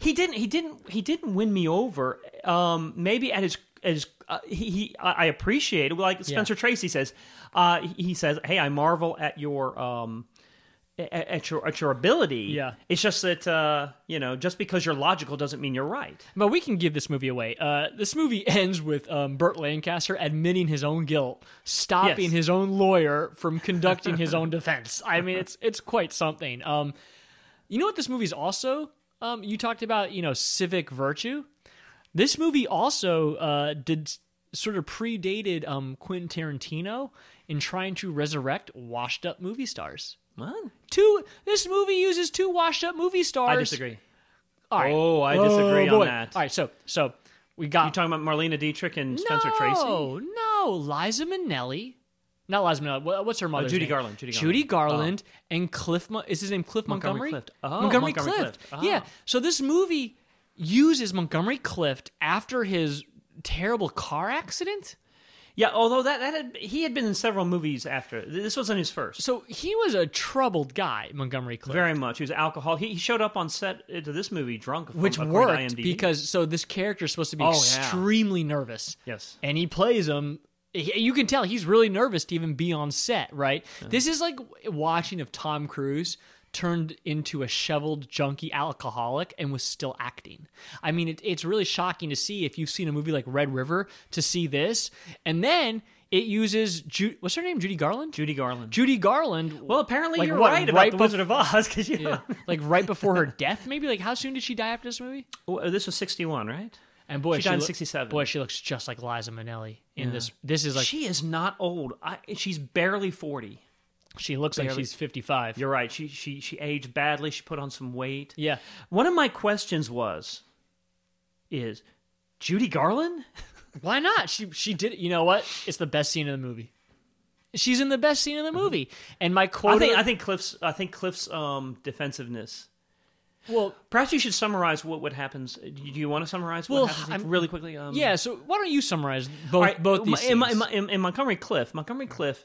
he didn't he didn't he didn't win me over um maybe at his as uh, he, he I appreciate it like Spencer Tracy says uh he- says hey I marvel at your um at, at your at your ability Yeah. it's just that uh you know just because you're logical doesn't mean you're right But we can give this movie away. Uh, this movie ends with um, Burt Lancaster admitting his own guilt, stopping Yes. his own lawyer from conducting his own defense. I mean, it's it's quite something. Um, you know what this movie's also? Um, you talked about you know civic virtue. This movie also uh, did sort of predated um, Quentin Tarantino in trying to resurrect washed up movie stars. what Two. This movie uses two washed up movie stars. I disagree All right. Oh, I disagree on that. All right, so so we got you talking about Marlene Dietrich and Spencer no, Tracy No, no. Liza Minnelli. Not Liza Minnelli. What's her mother's Judy name? Garland, Judy Judy Garland. Garland and Cliff. Mo- is his name Cliff Montgomery Montgomery? Clift. Oh, Montgomery, Montgomery Clift. Clift. Yeah. Oh. So this movie uses Montgomery Clift after his terrible car accident. yeah although that that had, he had been in several movies after this wasn't his first So he was a troubled guy, Montgomery Clift. Very much. He was alcohol. He, he showed up on set uh, to this movie drunk, which worked because so this character is supposed to be Oh, yeah. extremely nervous. Yes. and he plays him. he- You can tell he's really nervous to even be on set, right? This is like watching of Tom Cruise turned into a shoveled junkie alcoholic and was still acting. I mean, it, it's really shocking to see if you've seen a movie like Red River to see this, and then It uses Ju- what's her name? Judy Garland. Judy Garland. Judy Garland. Well, apparently like, you're what, right about right the Wizard of Oz because you Yeah, like right before her death, maybe. Like how soon did she die after this movie? Oh, this was 61, right? And boy, She died in loo- 67. Boy, she looks just like Liza Minnelli in Yeah. this. This is like she is not old. I, she's barely 40. She looks like she's 55. You're right. She she she aged badly. She put on some weight. Yeah. One of my questions was, is Judy Garland? Why not? She she did. You know what? It's the best scene in the movie. She's in the best scene in the movie. And my quote. I think I think Cliff's I think Cliff's um, defensiveness. Well, perhaps you should summarize what what happens. Do you want to summarize what Well, happens I'm- really quickly? Um, yeah. So why don't you summarize both right, both these in, scenes? in, in, in Montgomery Cliff, Montgomery Cliff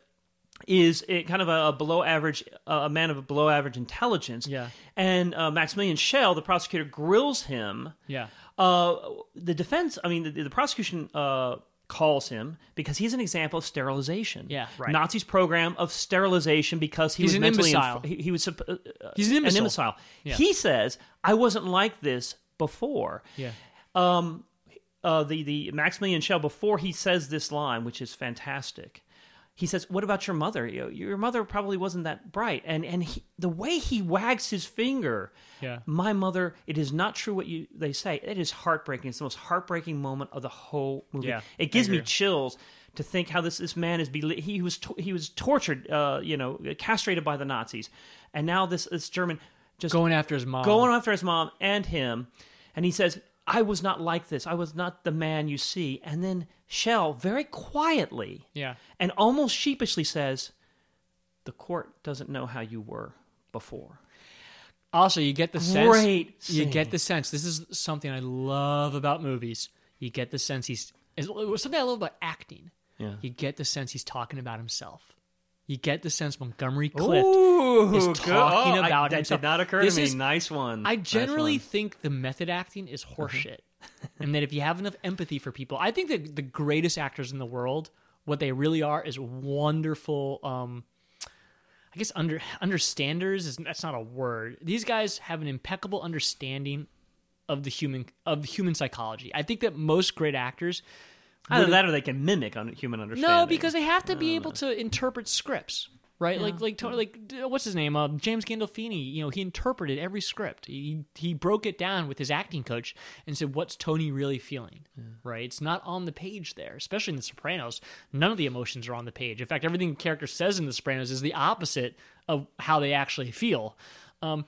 is a, kind of a, below average, uh, a man of a below average intelligence. Yeah. And uh, Maximilian Schell, the prosecutor, grills him. Yeah. Uh, the defense, I mean, the, the prosecution uh, calls him because he's an example of sterilization. Yeah, right. Nazis' program of sterilization because he He's was an mentally imbecile. he, he was uh, uh, He's an imbecile. imbecile. Yeah. He says, "I wasn't like this before." Yeah. um, uh, the the Maximilian Schell before he says this line, which is fantastic. He says, "What about your mother? Your mother probably wasn't that bright." And and he, the way he wags his finger, Yeah. my mother. It is not true what you they say. It is heartbreaking. It's the most heartbreaking moment of the whole movie. Yeah, it gives me chills to think how this this man is beli- he was to- he was tortured, uh, you know, castrated by the Nazis, and now this this German just Going after his mom. going after his mom and him, and he says, "I was not like this. I was not the man you see." And then Schell very quietly, Yeah. and almost sheepishly says, "The court doesn't know how you were before." Also, you get the sense. Great You scene. get the sense. This is something I love about movies. You get the sense he's something I love about acting. Yeah. You get the sense he's talking about himself. You get the sense Montgomery Clift Ooh, is talking Oh, I- about that himself. did not occur This to me. is- nice one. I Nice generally one. think the method acting is horseshit, and that if you have enough empathy for people, I think that the greatest actors in the world, what they really are, is wonderful. Um, I guess under understanders is that's not a word. These guys have an impeccable understanding of the human of human psychology. I think that most great actors Either would- that or they can mimic on human understanding. no, because they have to be able to interpret scripts, right? Like, like, to- like, what's his name? Uh, James Gandolfini. You know, he interpreted every script. He he broke it down with his acting coach and said, "What's Tony really feeling?" Right? It's not on the page there, especially in The Sopranos. None of the emotions are on the page. In fact, everything the character says in The Sopranos is the opposite of how they actually feel. Um,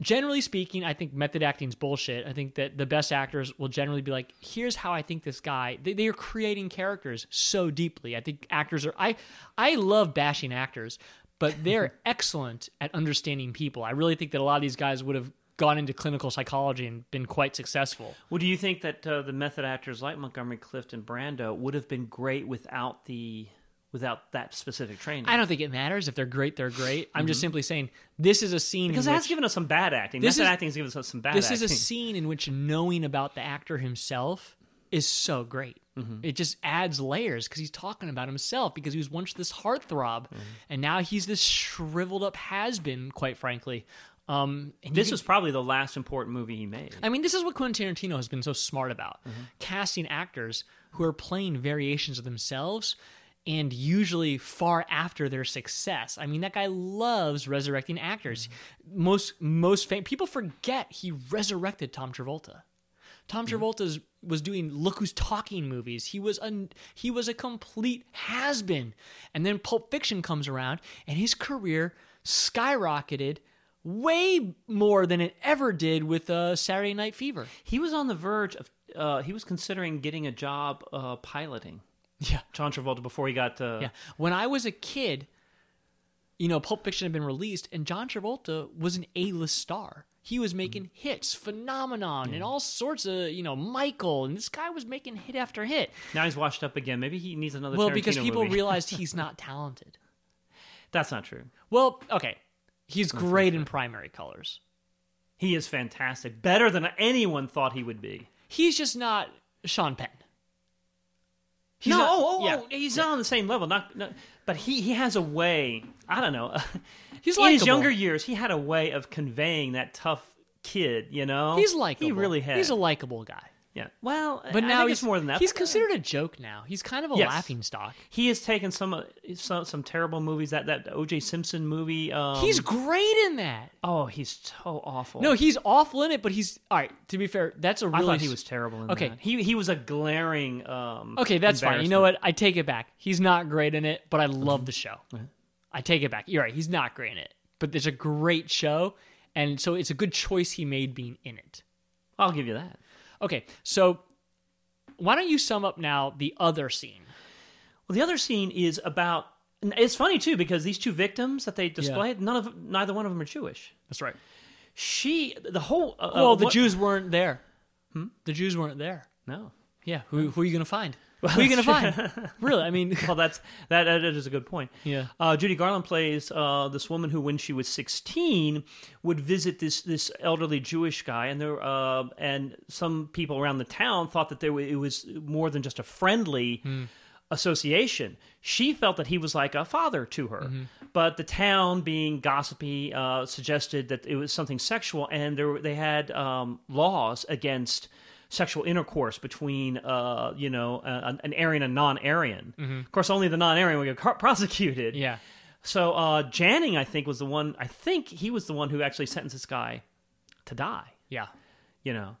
generally speaking, I think method acting is bullshit. I think that the best actors will generally be like, here's how I think this guy. They, they are creating characters so deeply. I think actors are. I I love bashing actors, but they're excellent at understanding people. I really think that a lot of these guys would have gone into clinical psychology and been quite successful. Well, do you think that uh, the method actors like Montgomery Clift and Brando would have been great without the without that specific training? I don't think it matters if they're great. They're great. I'm just mm-hmm. simply saying this is a scene because has given us some bad acting. This method is- acting has given us some bad this acting. is a scene in which knowing about the actor himself is so great. Mm-hmm. It just adds layers because he's talking about himself because he was once this heartthrob, mm-hmm. and now he's this shriveled up has been. Quite frankly, um, This was probably the last important movie he made. I mean, this is what Quentin Tarantino has been so smart about casting actors who are playing variations of themselves and usually far after their success. I mean, that guy loves resurrecting actors. Most most fam- people forget he resurrected Tom Travolta. Tom Travolta was doing Look Who's Talking movies. He was a he was a complete has been, and then Pulp Fiction comes around, and his career skyrocketed way more than it ever did with uh, Saturday Night Fever. He was on the verge of. Uh, he was considering getting a job uh, piloting. Yeah, John Travolta before he got. Uh, Yeah, when I was a kid, you know, Pulp Fiction had been released, and John Travolta was an A-list star. He was making hits, Phenomenon, and all sorts of, you know, Michael, and this guy was making hit after hit. Now he's washed up again. Maybe he needs another. Well, because people movie. realized he's not talented. That's not true. Well, okay, he's great in primary colors. He is fantastic. Better than anyone thought he would be. He's just not Sean Penn. He's no, not- oh, oh, yeah. oh, he's not on the same level. Not, not, but he he has a way. I don't know. He's in his likable. younger years. He had a way of conveying that tough kid. You know, He's likable. He really had. He's a likable guy. Yeah. Well, But I now he's more than that. He's considered a joke now. He's kind of a Yes. laughing stock. He has taken some uh, some, some terrible movies. That that O.J. Simpson movie. Um, he's great in that. Oh, he's so awful. No, he's awful in it, but he's all right. To be fair, that's a I really thought he was terrible in Okay. that. He he was a glaring. Um, Okay, that's fine. You know what? I take it back. He's not great in it, but I love the show. I take it back. You're right. He's not great in it, but it's a great show, and so it's a good choice he made being in it. I'll give you that. Okay, so why don't you sum up now the other scene? Well, the other scene is about. It's funny too because these two victims that they displayed, none of neither one of them are Jewish. That's right. She, the whole. Uh, well, uh, the what- Jews weren't there. The Jews weren't there. No. Yeah, who, who are you going to find? Who are you going to find? really? I mean, well, that's that. That is a good point. Yeah. Uh, Judy Garland plays uh, this woman who, when she was sixteen, would visit this this elderly Jewish guy, and there uh, and some people around the town thought that there it was more than just a friendly. Association. She felt that he was like a father to her, but the town, being gossipy, uh, suggested that it was something sexual, and there they had um, laws against sexual intercourse between, uh, you know, a, an Aryan and non-Aryan. Mhm. Of course, only the non-Aryan would get prosecuted. Yeah. So uh, Janning, I think, was the one. I think he was the one who actually sentenced this guy to die. Yeah. You know.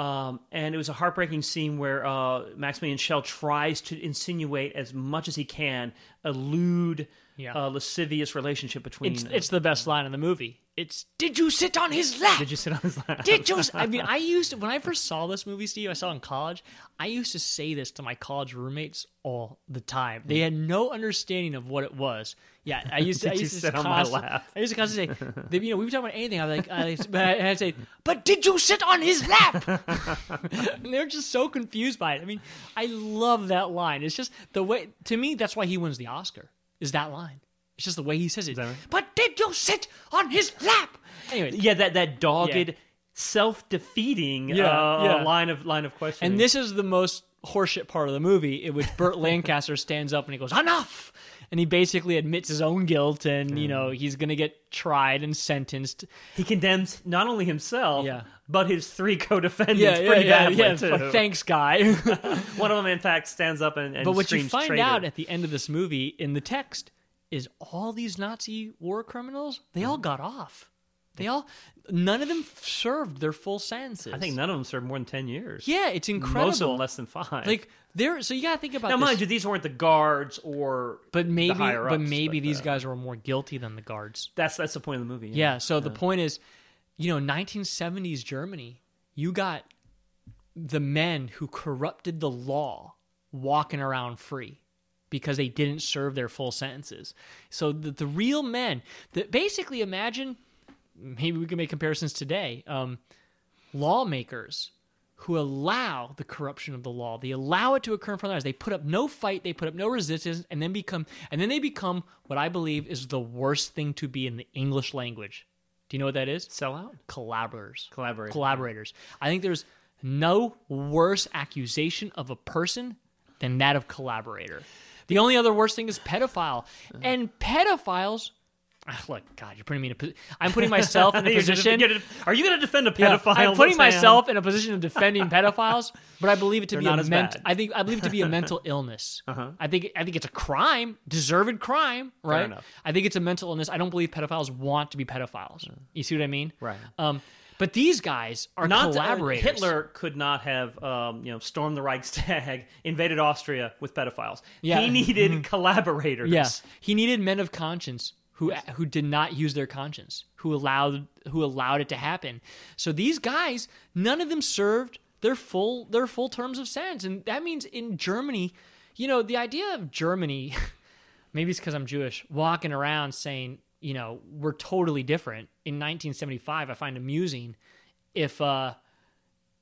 Um, and it was a heartbreaking scene where uh, Maximilian Schell tries to insinuate as much as he can lewd, Yeah. uh, lascivious relationship between. it's, it's the best line in the movie. It's "Did you sit on his lap? Did you sit on his lap? Did you?" I mean, I used to, when I first saw this movie, Steve. I saw it in college. I used to say this to my college roommates all the time. They had no understanding of what it was. Yeah, I used to. I used to sit on my lap? I used to constantly say, they, you know, we were talking about anything. Like, I, but I- I'd say, but did you sit on his lap? and they're just so confused by it. I mean, I love that line. It's just the way. To me, that's why he wins the Oscar. Is that line? It's just the way he says it. But did you sit on his lap? Anyway, yeah, that that dogged, Yeah. self-defeating Yeah, uh, yeah. line of line of questioning. And this is the most horseshit part of the movie, in which Burt Lancaster stands up and he goes, "Enough!" And he basically admits his own guilt, and you know he's going to get tried and sentenced. he condemns not only himself, Yeah. But his three co-defendants Yeah, yeah, pretty yeah, badly yeah. too. Like, Thanks, guy. One of them, in fact, stands up and, and but what you find traitor. out at the end of this movie in the text is all these Nazi war criminals they all got off. They all none of them served their full sentences. I think none of them served more than ten years. Yeah, it's incredible. Most of them less than five. Like there, so you got to think about now, this. mind you, these weren't the guards or but maybe, but maybe these uh, guys were more guilty than the guards. That's that's the point of the movie. Yeah. so the point is, you know, 1970s Germany, you got the men who corrupted the law walking around free because they didn't serve their full sentences. So the, the real men that basically imagine, maybe we can make comparisons today. Um, lawmakers who allow the corruption of the law. They allow it to occur in front of their eyes. They put up no fight, they put up no resistance, and then become and then they become what I believe is the worst thing to be in the English language. Do you know what that is? Sell out? Collaborators. Collaborators. Collaborators. I think there's no worse accusation of a person than that of collaborator. The only other worst thing is pedophile. And pedophiles Look, God, you're putting me in a. I'm putting myself in a position. gonna- are you going to defend a Yeah, pedophile? I'm putting myself in a position of defending pedophiles, but I believe it to They're be not a mental. I think I believe it to be a mental illness. Uh-huh. I think I think it's a crime, deserved crime, right? I think it's a mental illness. I don't believe pedophiles want to be pedophiles. You see what I mean? Right. Um, but these guys are Not uh, collaborators. Hitler could not have, um, you know, stormed the Reichstag, invaded Austria with pedophiles. Yeah. He needed collaborators. Yeah, he needed men of conscience who who did not use their conscience, who allowed who allowed it to happen. So these guys, none of them served their full their full terms of sentence, and that means in Germany, you know, the idea of Germany, maybe it's because I'm Jewish, walking around saying, you know, we're totally different. In 1975, I find amusing if uh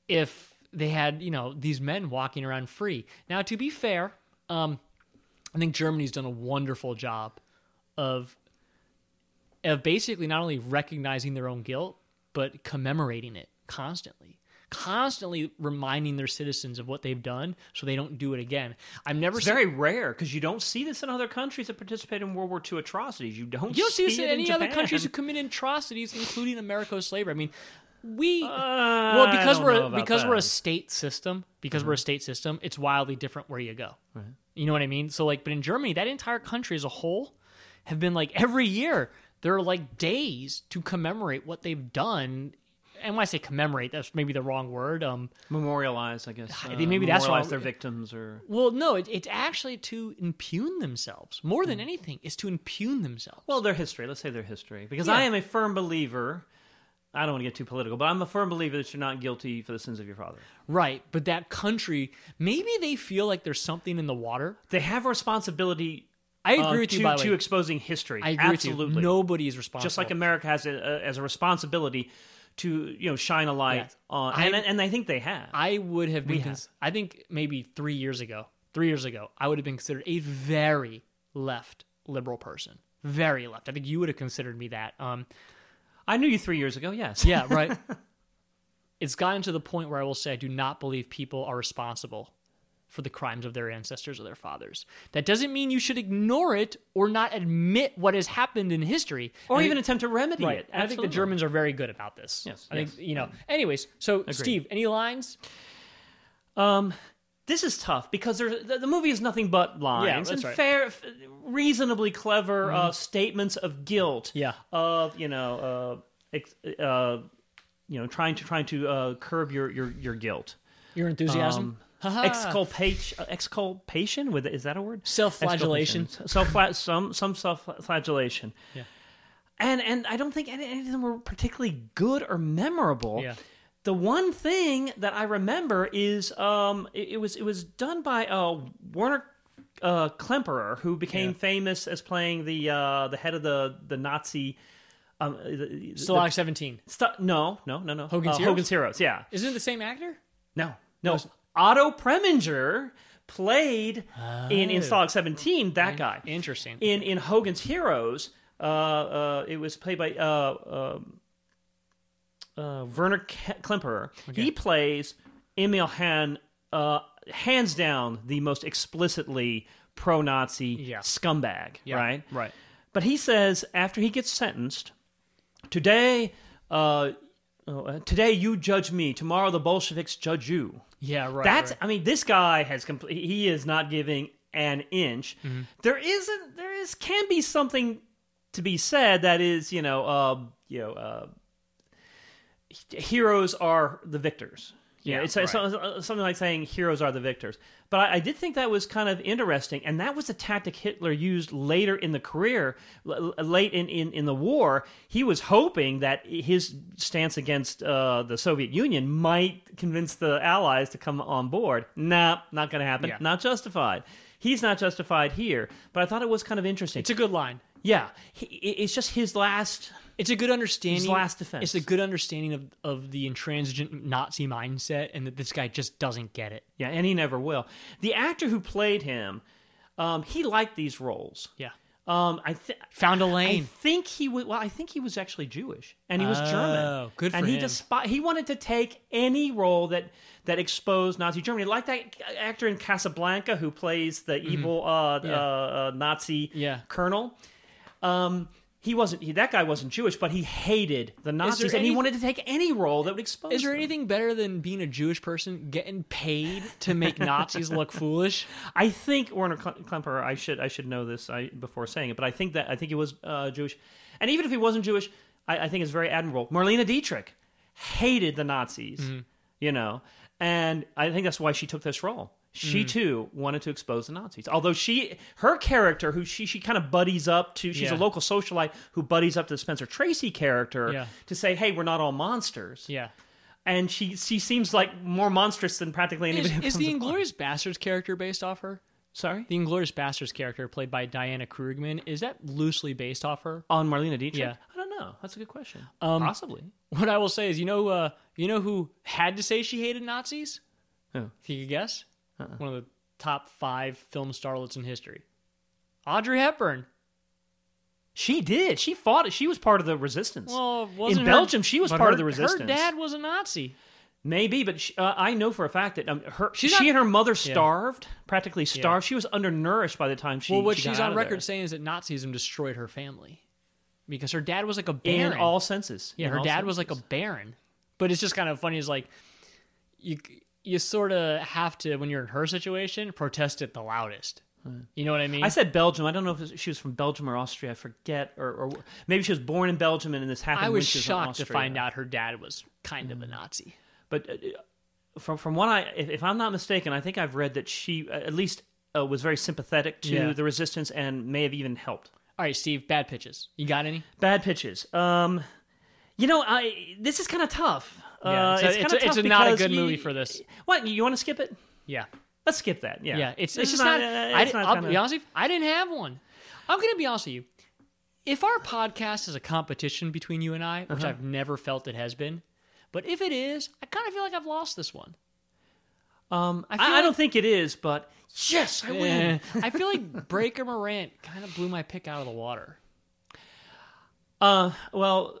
if they had you know these men walking around free. Now, to be fair, um, I think Germany's done a wonderful job of of basically not only recognizing their own guilt but commemorating it constantly constantly reminding their citizens of what they've done so they don't do it again i've never It's seen very rare because you don't see this in other countries that participate in World War II atrocities. You don't. you don't see this in any other countries who commit atrocities including americo's slavery i mean We Uh, well because we're because we're a state system because we're a state system. It's wildly different where you go. Right. You know what I mean? So like, but in Germany, that entire country as a whole have been like every year there are like days to commemorate what they've done. And when I say commemorate, that's maybe the wrong word. Um, Memorialize, I guess. Uh, maybe that's memorialize wrong. their victims or well, no, it, it's actually to impugn themselves more than anything. Is to impugn themselves. well, their history. Let's say their history, because Yeah. I am a firm believer. I don't want to get too political, but I'm a firm believer that you're not guilty for the sins of your father. Right, but that country, maybe they feel like there's something in the water. They have a responsibility. I agree uh, with you, to, by to way. exposing history. I agree with you. Absolutely, Nobody is responsible. Just like America has a, a, as a responsibility to you know shine a light Yes. on, I- and, and I think they have. I would have been. Cons- I think maybe three years ago, three years ago, I would have been considered a very left liberal person. Very left. I think you would have considered me that. Um, I knew you three years ago. Yes. yeah, right. it's gotten to the point where I will say I do not believe people are responsible for the crimes of their ancestors or their fathers. That doesn't mean you should ignore it or not admit what has happened in history, or And even I- attempt to remedy Right. it. And I think the Germans are very good about this. Yes, I think you know. Anyways, so Agreed. Steve, any lines? Um, this is tough because the, the movie is nothing but lines that's and right. fair, f- reasonably clever uh, statements of guilt. Yeah. Of you know, uh, ex, uh, you know, trying to trying to uh, curb your your your guilt. Your enthusiasm? Um. Exculpation, exculpation. With is that a word? Self-flagellation. Self some some self flagellation. Yeah. And and I don't think any, any of them were particularly good or memorable. Yeah. The one thing that I remember is um it, it was it was done by uh Werner uh Klemperer who became Yeah. famous as playing the uh the head of the the Nazi um the, Stalag 17. Stu- no, no, no, no. Hogan's uh, Heroes? Hogan's Heroes, yeah. Isn't it the same actor? No, no. Otto Preminger played in in Oh. Stalag 17 that guy. Interesting. In in Hogan's Heroes, uh, uh, it was played by uh, um, uh, Werner Ke- Klemperer. He plays Emil Hahn, uh, hands down the most explicitly pro-Nazi Yeah. scumbag. Yeah, Right, right. But he says after he gets sentenced, today. Oh, uh, today you judge me. Tomorrow the Bolsheviks judge you. Yeah, right. That's. right. I mean, this guy has. Compl- he is not giving an inch. Mm-hmm. There isn't. There is can be something to be said that is, you know, uh, you know, uh, heroes are the victors. Yeah, it's, it's right. something something like saying heroes are the victors. But I, I did think that was kind of interesting, and that was a tactic Hitler used later in the career, l- late in, in, in the war. He was hoping that his stance against uh, the Soviet Union might convince the Allies to come on board. Nah, not going to happen. Yeah. Not justified. He's not justified here. But I thought it was kind of interesting. It's a good line. yeah, he, it's just his last. It's a good understanding. His last defense. It's a good understanding of, of the intransigent Nazi mindset, and that this guy just doesn't get it. Yeah, and he never will. The actor who played him, um, he liked these roles. Yeah. Um, I th- Found a lane. think he was. Well, I think he was actually Jewish, and he was Oh, German. good for and he him. just he wanted to take any role that that exposed Nazi Germany, like that actor in Casablanca who plays the evil uh, Mm-hmm. Yeah. uh, uh, Nazi Yeah. colonel. Um, he wasn't. He, that guy wasn't Jewish, but he hated the Nazis, and he wanted to take any role that would expose. Is there them. anything better than being a Jewish person getting paid to make Nazis look foolish? I think Werner Kle- Klemperer. I should I should know this I, before saying it, but I think that I think he was uh, Jewish, and even if he wasn't Jewish, I, I think it's very admirable. Marlene Dietrich hated the Nazis, Mm-hmm. you know, and I think that's why she took this role. She Mm. too wanted to expose the Nazis. Although she, her character, who she she kind of buddies up to, she's Yeah. a local socialite who buddies up to the Spencer Tracy character Yeah. to say, "Hey, we're not all monsters." Yeah. And she she seems like more monstrous than practically anybody. Is, comes the. Inglourious Basterds character based off her? Sorry, The Inglourious Basterds character played by Diana Krugman is that loosely based off her? on Marlene Dietrich? Yeah. I don't know. That's a good question. Um, Possibly. What I will say is, you know, uh, you know who had to say she hated Nazis? Who? If you could guess, Uh-uh. one of the top five film starlets in history, Audrey Hepburn. She did. She fought. She was part of the resistance. Well, wasn't in her- Belgium, she was part her- of the resistance. Her dad was a Nazi. Maybe, but she, uh, I know for a fact that um, her she not- and her mother Yeah. starved, practically starved. She was undernourished by the time she. well, what she she's on record there. saying is that Nazism destroyed her family because her dad was like a in baron. all senses. yeah, In her dad was like a baron. but it's just kind of funny. Is like you you sort of have to when you're in her situation protest it the loudest. You know what I mean? I said Belgium. I don't know if she was from Belgium or Austria. I forget, or, or maybe she was born in Belgium and this happened. I was was shocked to find out her dad was kind of a Nazi. But uh, from from what I, if, if I'm not mistaken, I think I've read that she uh, at least uh, was very sympathetic to Yeah. the resistance and may have even helped. All right, Steve, bad pitches. You got any? Bad pitches. Um, you know, I this is kind of tough. Yeah, uh, it's a- it's, a- it's a not a good you- movie for this. What you want to skip it? Yeah. Let's skip that. Yeah, Yeah, it's, it's just not. uh, I, it's didn't- not I'll kinda- be honest with you. I didn't have one. I'm going to be honest with you. If our podcast is a competition between you and I, which Uh-huh. I've never felt it has been, but if it is, I kind of feel like I've lost this one. Um, I I, feel I like- don't think it is, but yes, I win. Eh, I feel like Breaker Morant kind of blew my pick out of the water. Uh, well,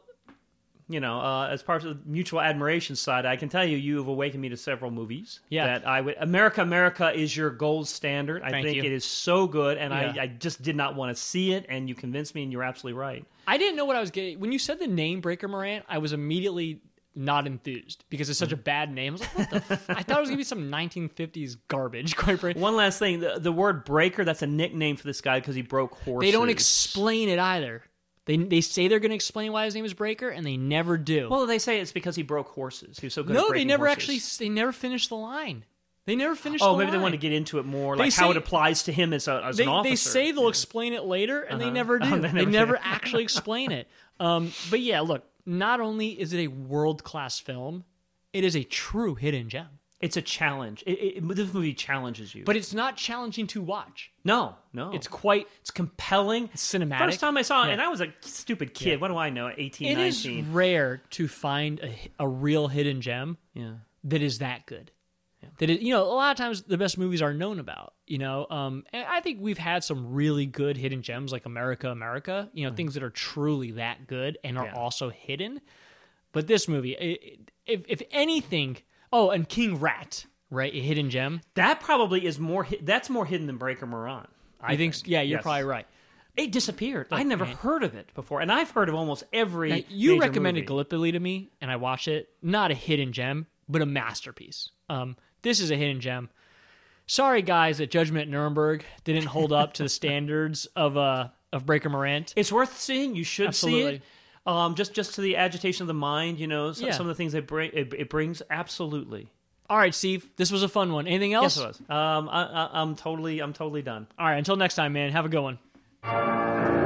you know, uh, as part of the mutual admiration side, I can tell you, you have awakened me to several movies. Yeah. that I would. America, America is your gold standard. I Thank think you. it is so good, and Yeah. I, I just did not want to see it, and you convinced me, and you're absolutely right. I didn't know what I was getting. When you said the name Breaker Morant, I was immediately not enthused because it's such a bad name. I was like, what the? F-? I thought it was gonna be some 1950s garbage. Quite frankly, One last thing: the, the word breaker. That's a nickname for this guy because he broke horses. they don't explain it either. They they say they're gonna explain why his name is Breaker, and they never do. Well, they say it's because he broke horses. He was so good. at no, they never horses. actually. They never finished the line. They never finished. Oh, the maybe they want to get into it more, They like how it applies to him as, a, as they, an officer. they say they'll explain it later, and they Uh-huh. never do. Oh, they they never, never actually explain it. Um, but yeah, look. Not only is it a world class film, it is a true hidden gem. It's a challenge. It, it, this movie challenges you, But it's not challenging to watch. no, no, It's quite it's compelling. it's cinematic. First time I saw it, Yeah. and I was a stupid kid. Yeah. What do I know? 18, It is 19. rare to find a, a real hidden gem Yeah. that is that good. That it, you know, a lot of times the best movies are known about. You know, um, and I think we've had some really good hidden gems like America, America. You know, things that are truly that good and are Yeah. also hidden. But this movie, i- if if anything, oh, and King Rat, right, a hidden gem. That probably is more. hi- That's more hidden than Breaker Morant. I, think, yeah, you're Yes. probably right. It disappeared. I never man. heard of it before, and I've heard of almost every. Now, you major recommended movie. Gallipoli to me, and I watched it. Not a hidden gem, but a masterpiece. Um, this is a hidden gem. Sorry, guys, that Judgment at Nuremberg didn't hold up to the standards of uh of Breaker Morant. It's worth seeing. You should see Absolutely. it. Um, just just to the agitation of the mind, you know, so, Yeah. some of the things it, bring, it, it brings. Absolutely. All right, Steve, this was a fun one. Anything else? Yes, it was. Um, I, I, I'm totally, I'm totally done. All right, until next time, man. Have a good one.